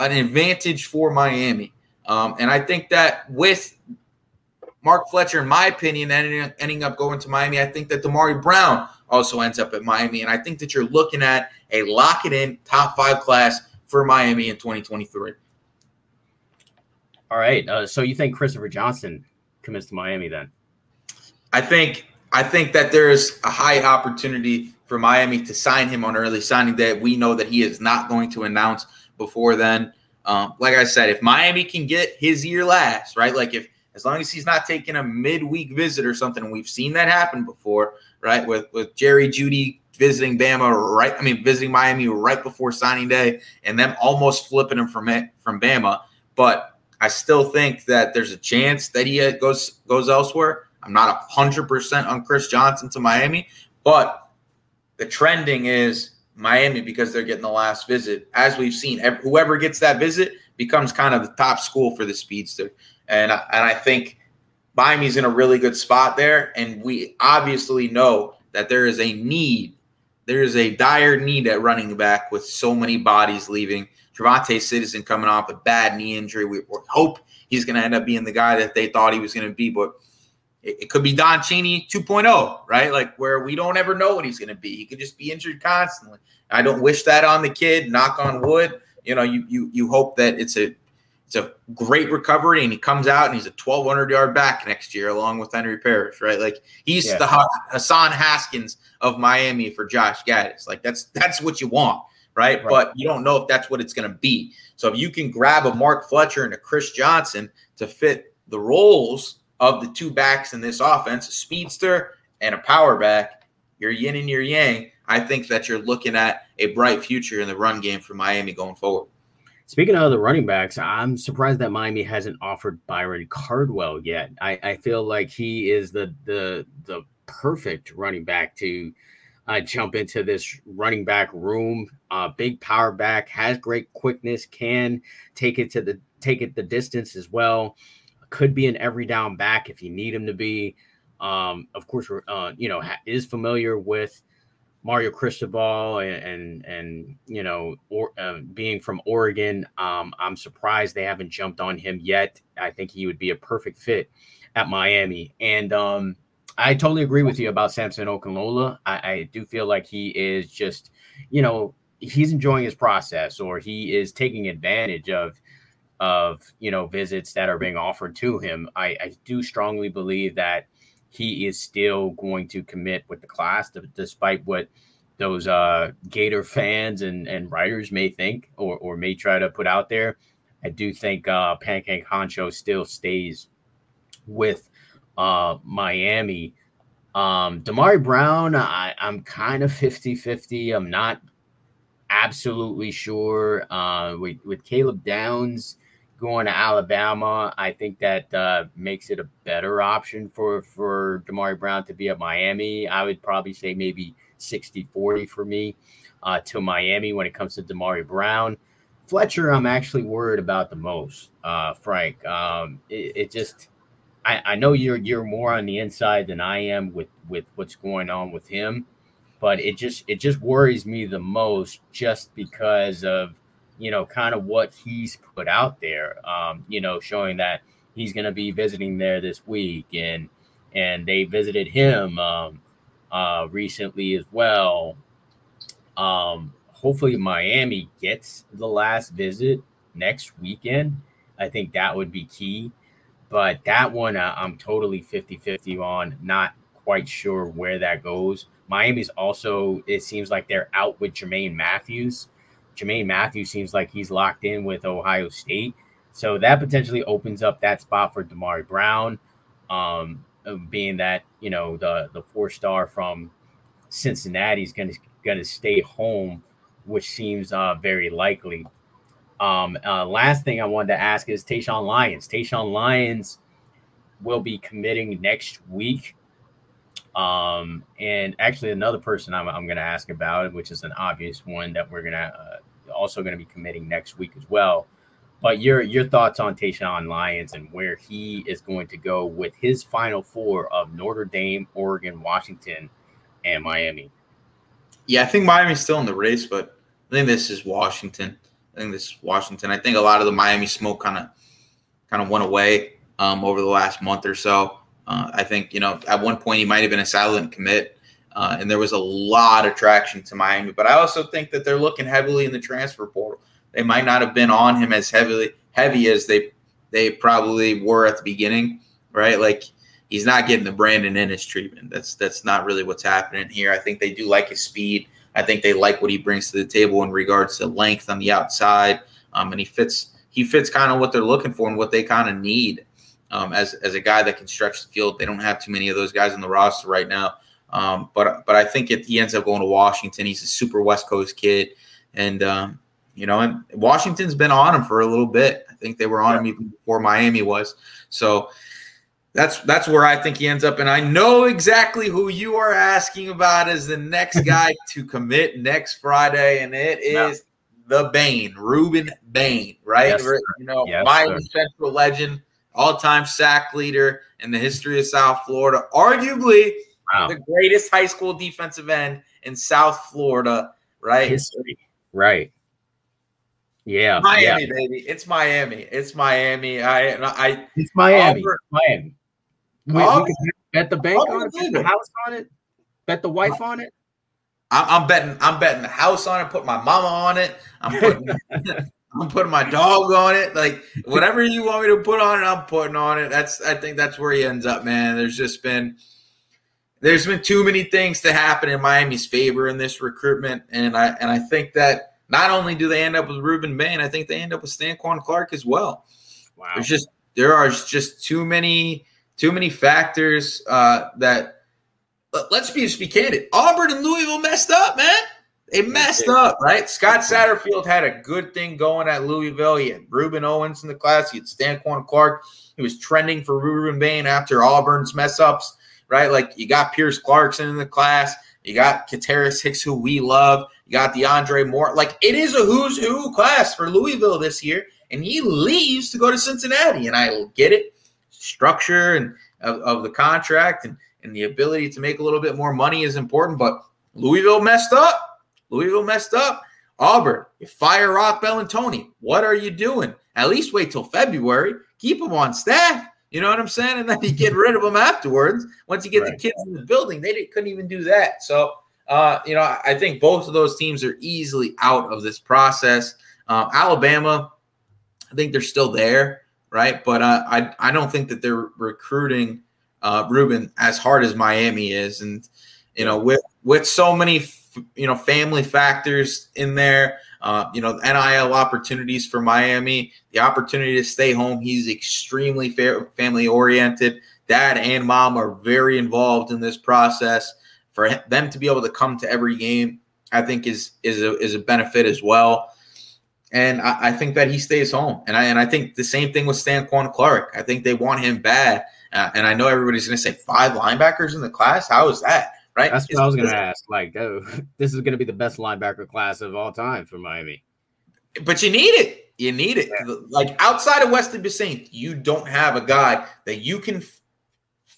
an advantage for Miami. Um, and I think that with Mark Fletcher, in my opinion, ending, ending up going to Miami, I think that Damari Brown also ends up at Miami. And I think that you're looking at a lock it in top five class for Miami in 2023. All right. Uh, so you think Christopher Johnson commits to Miami then? I think I think that there's a high opportunity for Miami to sign him on early signing day. We know that he is not going to announce before then. Um, like I said, if Miami can get his year last, right? Like if as long as he's not taking a midweek visit or something, we've seen that happen before, right? With with Jerry Jeudy visiting Bama right. I mean, visiting Miami right before signing day, and them almost flipping him from from Bama. But I still think that there's a chance that he goes goes elsewhere. I'm not hundred percent on Chris Johnson to Miami, but the trending is Miami because they're getting the last visit. As we've seen, whoever gets that visit becomes kind of the top school for the speedster, and I, and I think Miami's in a really good spot there. And we obviously know that there is a need, there is a dire need at running back with so many bodies leaving. Javonte Citizen coming off a bad knee injury. We hope he's going to end up being the guy that they thought he was going to be, but it, it, could be Don Chaney 2.0, right? Like where we don't ever know what he's going to be. He could just be injured constantly. I don't wish that on the kid. Knock on wood. You know, you you you hope that it's a it's a great recovery, and he comes out and he's a 1,200 yard back next year, along with Henry Parrish, right? Like he's yeah. the Hassan Haskins of Miami for Josh Gattis. Like that's that's what you want, right? right. But you don't know if that's what it's going to be. So if you can grab a Mark Fletcher and a Chris Johnson to fit the roles of the two backs in this offense, a speedster and a power back, your yin and your yang. I think that you're looking at a bright future in the run game for Miami going forward. Speaking of the running backs, I'm surprised that Miami hasn't offered Byron Cardwell yet. I, I feel like he is the the the perfect running back to uh, jump into this running back room. Uh, big power back, has great quickness, can take it to the take it the distance as well. Could be an every down back if you need him to be. Um, of course, uh, you know is familiar with Mario Cristobal and and, and you know or, uh, being from Oregon, um, I'm surprised they haven't jumped on him yet. I think he would be a perfect fit at Miami, and um, I totally agree with you about Samson Okunlola. I, I do feel like he is just, you know, he's enjoying his process, or he is taking advantage of of you know visits that are being offered to him. I, I do strongly believe that he is still going to commit with the class, despite what those uh, Gator fans and, and writers may think or, or may try to put out there. I do think uh, Pancake Honcho still stays with uh, Miami. Um, Damari Brown, I, I'm kind of 50 50. I'm not absolutely sure. Uh, with, with Caleb Downs, going to Alabama. I think that uh, makes it a better option for for Damari Brown to be at Miami. I would probably say maybe 60-40 for me uh, to Miami when it comes to Damari Brown. Fletcher, I'm actually worried about the most, uh, Frank. Um, it, it, just, I, I know you're you're more on the inside than I am with with what's going on with him, but it just it just worries me the most just because of you know, kind of what he's put out there, um, you know, showing that he's going to be visiting there this week, and and they visited him um, uh, recently as well. Um, hopefully, Miami gets the last visit next weekend. I think that would be key. But that one, uh, I'm totally 50 50 on, not quite sure where that goes. Miami's also, it seems like they're out with Jermaine Mathews. Jermaine Mathews seems like he's locked in with Ohio State. So that potentially opens up that spot for Damari Brown, um, being that you know the the four star from Cincinnati is going to going to stay home, which seems uh, very likely. Um, uh, last thing I wanted to ask is Tayshawn Lyons. Tayshawn Lyons will be committing next week. Um, and actually, another person I'm, I'm going to ask about, which is an obvious one that we're going to uh, also going to be committing next week as well. But your your thoughts on Tayshawn Lyons and where he is going to go with his final four of Notre Dame, Oregon, Washington, and Miami. Yeah, I think Miami's still in the race, but I think this is Washington. I think this is Washington. I think a lot of the Miami smoke kind of kind of went away um, over the last month or so. Uh, I think you know at one point he might have been a silent commit. Uh, and there was a lot of traction to Miami. But I also think that they're looking heavily in the transfer portal. They might not have been on him as heavily heavy as they they probably were at the beginning, right? Like he's not getting the Brandon Inniss treatment. That's that's not really what's happening here. I think they do like his speed. I think they like what he brings to the table in regards to length on the outside, um, and he fits he fits kind of what they're looking for and what they kind of need um, as as a guy that can stretch the field. They don't have too many of those guys on the roster right now. Um, but but I think if he ends up going to Washington. He's a super West Coast kid, and um, you know, and Washington's been on him for a little bit. I think they were on him even before Miami was. So that's that's where I think he ends up. And I know exactly who you are asking about as the next guy to commit next Friday, and it is the Bane, Rueben Bain, right? Yes, you know, yes, Miami sir. Central legend, all-time sack leader in the history of South Florida, arguably wow. the greatest high school defensive end in South Florida, right? History, right? Yeah, Miami, yeah. baby. It's Miami. It's Miami. I, I, it's Miami. Auburn, Miami. We, we can bet the bank on it, bet the house on it, bet the wife on it. I'm, I'm, betting. I'm betting the house on it. Put my mama on it. I'm putting. I'm putting my dog on it. Like whatever you want me to put on it, I'm putting on it. That's. I think that's where he ends up, man. There's just been. There's been too many things to happen in Miami's favor in this recruitment, and I and I think that not only do they end up with Rueben Bain, I think they end up with Stanquan Clark as well. Wow. There's just there are just too many too many factors uh, that. Let's be just be candid. Auburn and Louisville messed up, man. They messed up, right? Scott Satterfield had a good thing going at Louisville. He had Rueben Owens in the class. He had Stanquan Clark. He was trending for Rueben Bain after Auburn's mess ups, right? Like you got Pierce Clarkson in the class. You got Kateris Hicks, who we love. You got DeAndre Moore. Like it is a who's who class for Louisville this year, and he leaves to go to Cincinnati. And I get it structure and of, of the contract and, and the ability to make a little bit more money is important. But Louisville messed up. Louisville messed up. Auburn, you fire Roc Bellantoni. What are you doing? At least wait till February. Keep them on staff. You know what I'm saying? And then you get rid of them afterwards. Once you get right. the kids in the building, they couldn't even do that. So, uh, you know, I think both of those teams are easily out of this process. Uh, Alabama, I think they're still there right? But uh, I I don't think that they're recruiting uh, Rueben as hard as Miami is, and you know with with so many you know family factors in there. Uh, you know, NIL opportunities for Miami, the opportunity to stay home. He's extremely family oriented. Dad and mom are very involved in this process. For them to be able to come to every game, I think is is a, is a benefit as well. And I, I, think that he stays home. And I and I think the same thing with Stanquan Clark. I think they want him bad. Uh, and I know everybody's going to say five linebackers in the class. How is that? Right? That's what I was going to ask. Like, oh, this is going to be the best linebacker class of all time for Miami. But you need it. You need it. Yeah. Like outside of Wesley Bissainthe, you don't have a guy that you can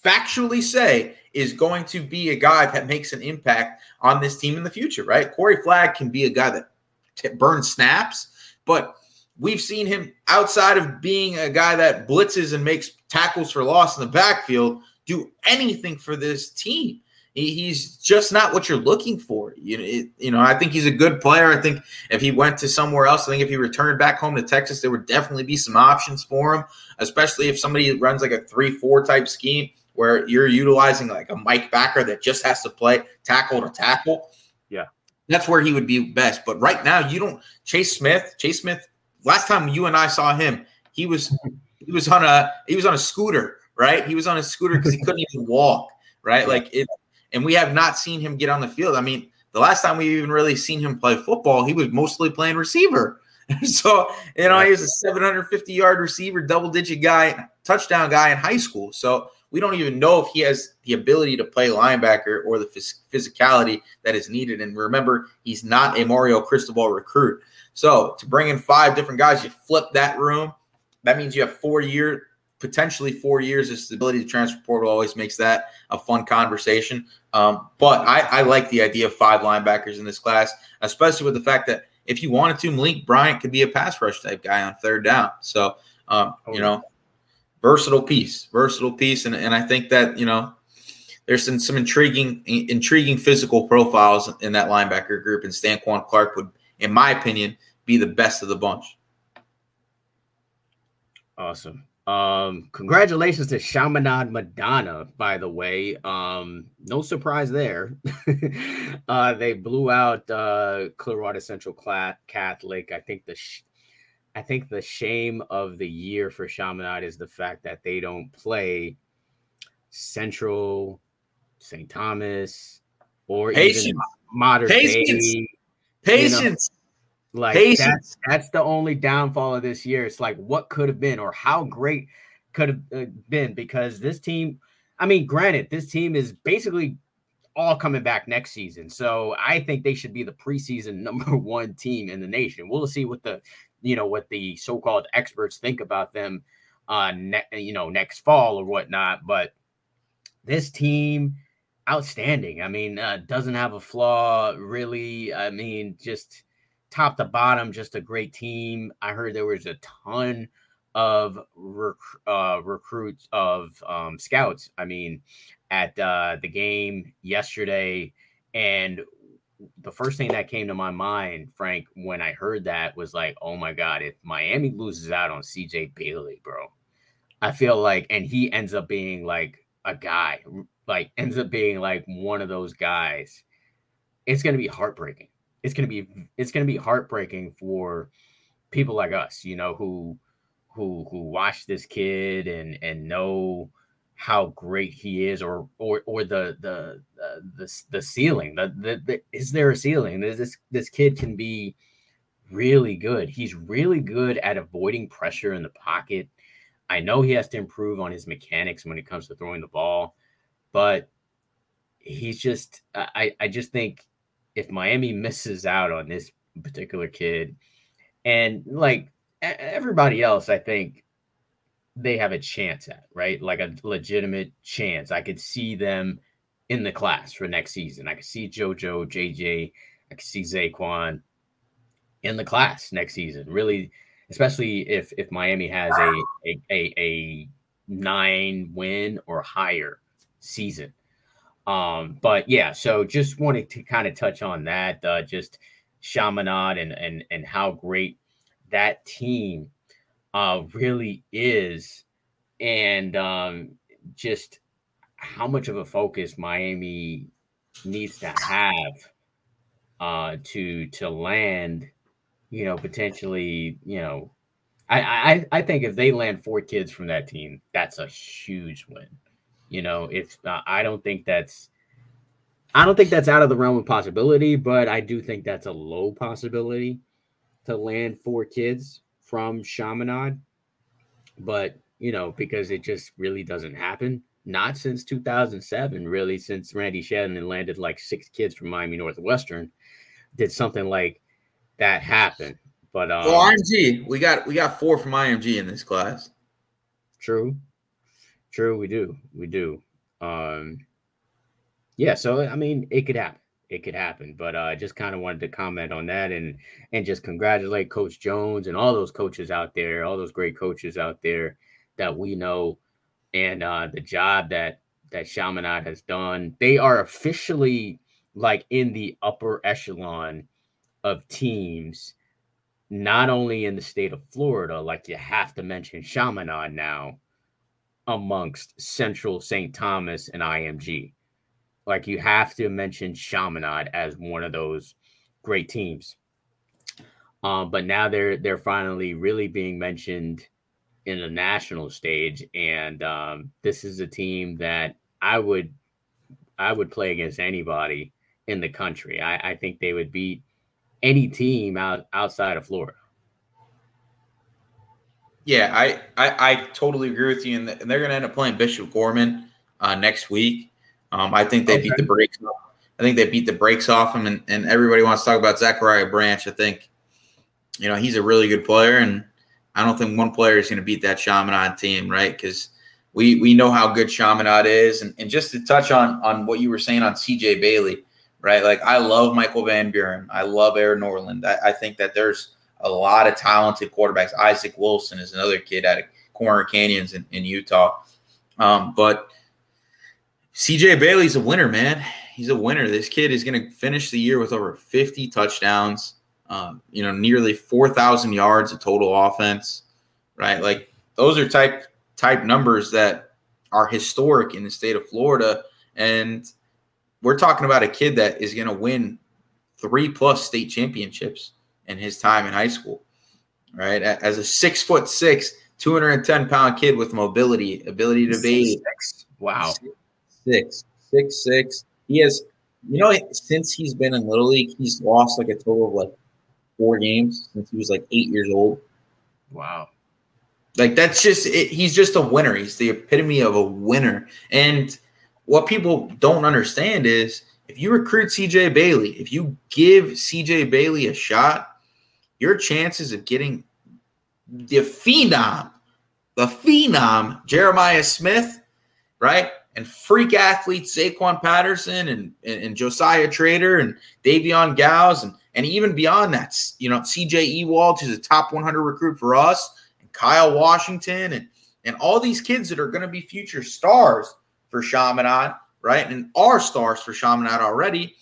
factually say is going to be a guy that makes an impact on this team in the future, right? Corey Flagg can be a guy that t- burns snaps, but we've seen him outside of being a guy that blitzes and makes tackles for loss in the backfield do anything for this team. He's just not what you're looking for. You know, it, you know. I think he's a good player. I think if he went to somewhere else, I think if he returned back home to Texas, there would definitely be some options for him. Especially if somebody runs like a three-four type scheme where you're utilizing like a Mike Backer that just has to play tackle to tackle. Yeah. That's where he would be best. But right now, you don't. Chase Smith. Chase Smith. Last time you and I saw him, he was he was on a he was on a scooter, right? He was on a scooter because he couldn't even walk, right? Like it. And we have not seen him get on the field. I mean, the last time we even really seen him play football, he was mostly playing receiver. so you know, he was a 750 yard receiver, double digit guy, touchdown guy in high school. So we don't even know if he has the ability to play linebacker or the phys- physicality that is needed. And remember, he's not a Mario Cristobal recruit. So to bring in five different guys, you flip that room. That means you have four year, potentially four years of stability. The transfer portal always makes that a fun conversation. Um, but I, I like the idea of five linebackers in this class, especially with the fact that if you wanted to, Malik Bryant could be a pass rush type guy on third down. So, um, you know, versatile piece, versatile piece, and and I think that you know there's some some intriguing intriguing physical profiles in that linebacker group, and Stanquan Clark would, in my opinion, be the best of the bunch. Awesome. Um, congratulations to Chaminade Madonna, by the way. Um, no surprise there. uh, they blew out uh Clearwater Central Catholic. I think the sh- I think the shame of the year for Chaminade is the fact that they don't play Central St. Thomas or Patience. even modern Patience. day. Patience. You know, like that's that's the only downfall of this year. It's like what could have been or how great could have uh, been because this team. I mean, granted, this team is basically all coming back next season. So I think they should be the preseason number one team in the nation. We'll see what the you know what the so-called experts think about them uh ne- you know next fall or whatnot. But this team outstanding. I mean, uh, doesn't have a flaw really. I mean, just top to bottom, just a great team. I heard there was a ton of rec- uh, recruits of um, scouts. I mean, at uh, the game yesterday, and the first thing that came to my mind, Frank, when I heard that was like, oh my god, if Miami loses out on CJ Bailey, bro, I feel like, and he ends up being like a guy, like ends up being like one of those guys. It's gonna be heartbreaking. It's gonna be it's gonna be heartbreaking for people like us, you know, who who who watch this kid and and know how great he is or or or the the uh, the the ceiling the, the, the is there a ceiling? This this kid can be really good. He's really good at avoiding pressure in the pocket. I know he has to improve on his mechanics when it comes to throwing the ball but he's just i i just think if miami misses out on this particular kid and like everybody else i think they have a chance at, right? Like a legitimate chance. I could see them in the class for next season. I could see JoJo, JJ, I could see Zaquan in the class next season. Really, especially if if Miami has a a, a, a nine win or higher season. Um, but yeah, so just wanted to kind of touch on that, uh, just Chaminade and and and how great that team uh, really is, and um, just how much of a focus Miami needs to have uh, to to land, you know, potentially, you know, I, I I think if they land four kids from that team, that's a huge win. You know, if uh, I don't think that's I don't think that's out of the realm of possibility, but I do think that's a low possibility to land four kids from Chaminade, but you know, because it just really doesn't happen. Not since 2007, really, since Randy Shannon landed like six kids from Miami Northwestern, did something like that happen. But um, well, IMG, we got we got four from IMG in this class. True, true, we do, we do. Um, yeah, so I mean, it could happen it could happen. But I uh, just kind of wanted to comment on that and and just congratulate Coach Jones and all those coaches out there, all those great coaches out there that we know, and uh, the job that that Chaminade has done. They are officially like in the upper echelon of teams, not only in the state of Florida, like you have to mention Chaminade now amongst Central St. Thomas and IMG. Like you have to mention Chaminade as one of those great teams. Um, but now they're they're finally really being mentioned in the national stage, and um, this is a team that I would I would play against anybody in the country. I, I think they would beat any team out outside of Florida. Yeah, I, I, I totally agree with you, and, they're going to end up playing Bishop Gorman uh, next week. Um, I think they okay. beat the brakes. I think they beat the brakes off him, and, and everybody wants to talk about Zachariah Branch. I think, you know, he's a really good player, and I don't think one player is going to beat that Chaminade team, right? Because we we know how good Chaminade is, and, and just to touch on on what you were saying on C.J. Bailey, right? Like I love Michael Van Buren, I love Air Noland. I, I think that there's a lot of talented quarterbacks. Isaac Wilson is another kid out of Corner Canyons in, in Utah, um, but CJ Bailey's a winner, man. He's a winner. This kid is going to finish the year with over 50 touchdowns, um, you know, nearly 4,000 yards of total offense, right? Like those are type type numbers that are historic in the state of Florida. And we're talking about a kid that is going to win three plus state championships in his time in high school, right? As a six foot six, 210 pound kid with mobility, ability to be. Wow six, six six. He has, you know, since he's been in Little League, he's lost like a total of like four games since he was like eight years old. Wow. Like that's just it, he's just a winner. He's the epitome of a winner. And what people don't understand is if you recruit CJ Bailey, if you give CJ Bailey a shot, your chances of getting the phenom, the phenom Jeremiah Smith, right? And freak athletes Zaquan Patterson and, and, and Josiah Trader and Davion Gals and and even beyond that, you know, CJ Ewald, who's a top 100 recruit for us, and Kyle Washington, and and all these kids that are going to be future stars for Chaminade, right? And are stars for Chaminade already,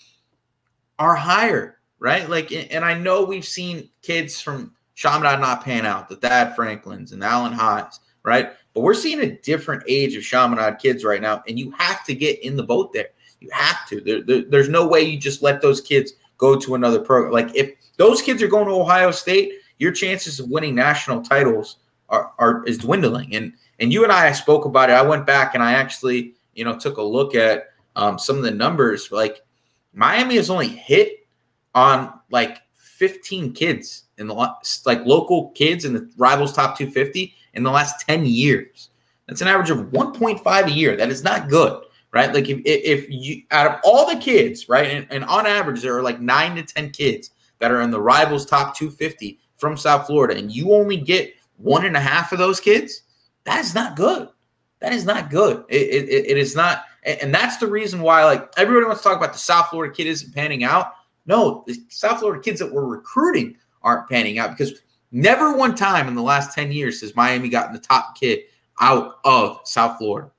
are higher, right? Like, and I know we've seen kids from Chaminade not pan out, the Thad Franklins and Alan Highs, right? But we're seeing a different age of Chaminade kids right now, and you have to get in the boat there. You have to. There, there, there's no way you just let those kids go to another program. Like if those kids are going to Ohio State, your chances of winning national titles are, are is dwindling. And and you and I spoke about it. I went back and I actually you know took a look at um, some of the numbers. Like Miami has only hit on like 15 kids in the like local kids in the rivals top 250 in the last 10 years. That's an average of 1.5 a year. That is not good right? Like if, if you out of all the kids, right, and, and on average there are like nine to ten kids that are in the rivals top 250 from South Florida, and you only get one and a half of those kids, that is not good. That is not good. It, it, it is not, and that's the reason why like everybody wants to talk about the South Florida kid isn't panning out. No, the South Florida kids that we're recruiting aren't panning out because never one time in the last 10 years has Miami gotten the top kid out of South Florida.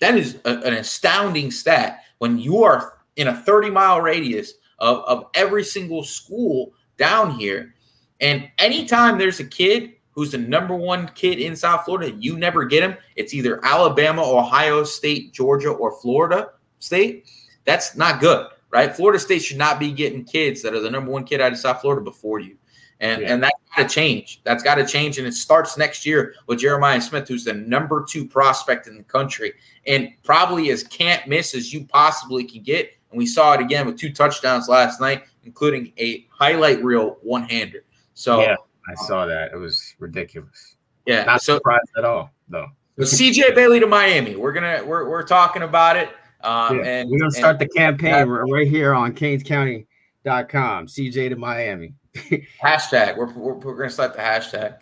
That is a, an astounding stat when you are in a 30 mile radius of, of every single school down here. And anytime there's a kid who's the number one kid in South Florida, you never get him. It's either Alabama, Ohio State, Georgia, or Florida State. That's not good, right? Florida State should not be getting kids that are the number one kid out of South Florida before you. And, yeah. and that's got to change. That's got to change. And it starts next year with Jeremiah Smith, who's the number two prospect in the country and probably as can't miss as you possibly can get. And we saw it again with two touchdowns last night, including a highlight reel one hander. So, yeah, I um, saw that. It was ridiculous. Yeah. Not so, surprised at all, though. CJ Bailey to Miami. We're gonna we're, we're talking about it. Um, yeah, and we're gonna start and, the campaign right here on CanesCounty.com. CJ to Miami. hashtag. We're, we're, we're going to start the hashtag.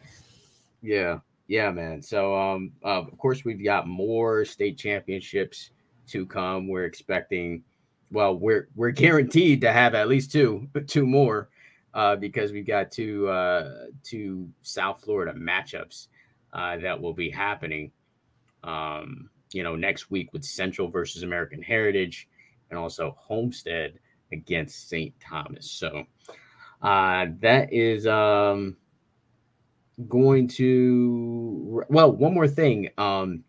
Yeah. Yeah, man. So, um, uh, of course, we've got more state championships to come. We're expecting, well, we're we're guaranteed to have at least two, two more, uh, because we've got two uh, two South Florida matchups uh, that will be happening. Um, you know, next week with Central versus American Heritage, and also Homestead against St. Thomas. So, uh, that is um, going to well, one more thing um,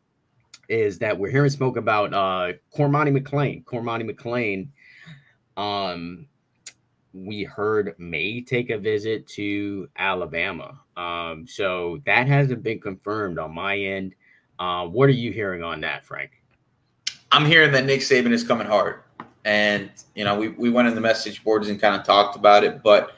is that we're hearing smoke about uh, Cormani McClain. Cormani McClain, um, we heard may take a visit to Alabama. Um, so that hasn't been confirmed on my end. Uh, what are you hearing on that, Frank? I'm hearing that Nick Saban is coming hard. And, you know, we, we went in the message boards and kind of talked about it. But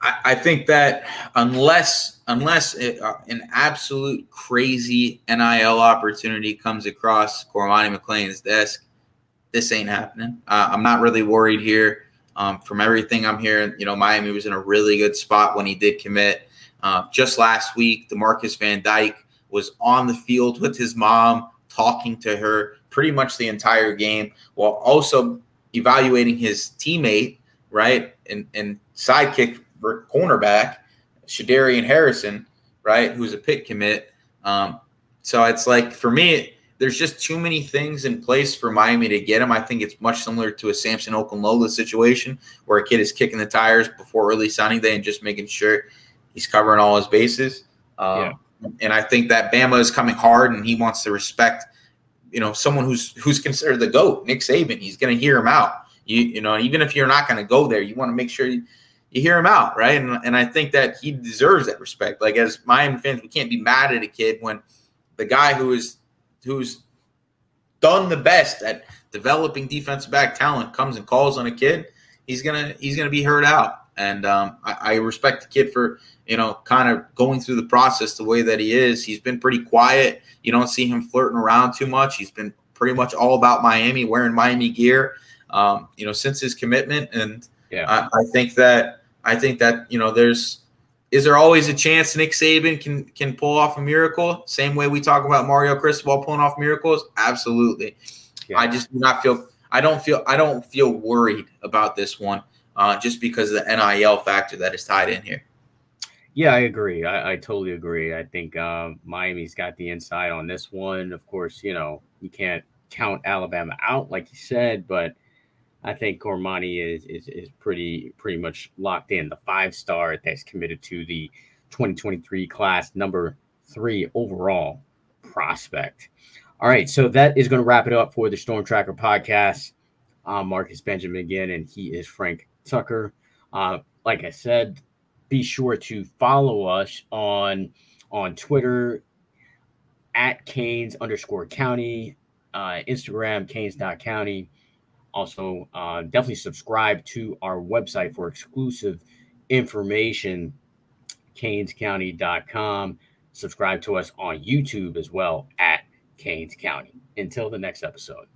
I, I think that unless unless it, uh, an absolute crazy NIL opportunity comes across Cormani McClain's desk, this ain't happening. Uh, I'm not really worried here. Um, from everything I'm hearing, you know, Miami was in a really good spot when he did commit. Uh, just last week, Demarcus Van Dyke was on the field with his mom, talking to her pretty much the entire game, while also evaluating his teammate, right, and and sidekick cornerback, Shadarian Harrison, right, who's a Pitt commit. Um, so it's like for me, there's just too many things in place for Miami to get him. I think it's much similar to a Samson Okunlola situation where a kid is kicking the tires before early signing day and just making sure he's covering all his bases. Um, yeah. And I think that Bama is coming hard and he wants to respect, you know, someone who's who's considered the GOAT, Nick Saban. He's going to hear him out. You, you know, even if you're not going to go there, you want to make sure you, you hear him out, right? And, and I think that he deserves that respect. Like as Miami fans, we can't be mad at a kid when the guy who is who's done the best at developing defensive back talent comes and calls on a kid, he's gonna he's gonna be heard out. And um, I, I, respect the kid for you know kind of going through the process the way that he is. He's been pretty quiet. You don't see him flirting around too much. He's been pretty much all about Miami, wearing Miami gear. Um, you know, since his commitment, and yeah, I, I think that I think that you know there's is there always a chance Nick Saban can can pull off a miracle? Same way we talk about Mario Cristobal pulling off miracles. Absolutely. Yeah. I just do not feel. I don't feel. I don't feel worried about this one, uh, just because of the NIL factor that is tied in here. Yeah, I agree. I, I totally agree. I think um, Miami's got the inside on this one. Of course, you know you can't count Alabama out, like you said, but I think Cormani is, is is pretty pretty much locked in. The five star that's committed to the 2023 class, number three overall prospect. All right, so that is going to wrap it up for the Storm Tracker podcast. I'm Marcus Benjamin again, and he is Frank Tucker. Uh, like I said, be sure to follow us on on Twitter at Canes underscore County, uh, Instagram Canes.county also, uh, definitely subscribe to our website for exclusive information, canescounty.com. Subscribe to us on YouTube as well at Canes County. Until the next episode.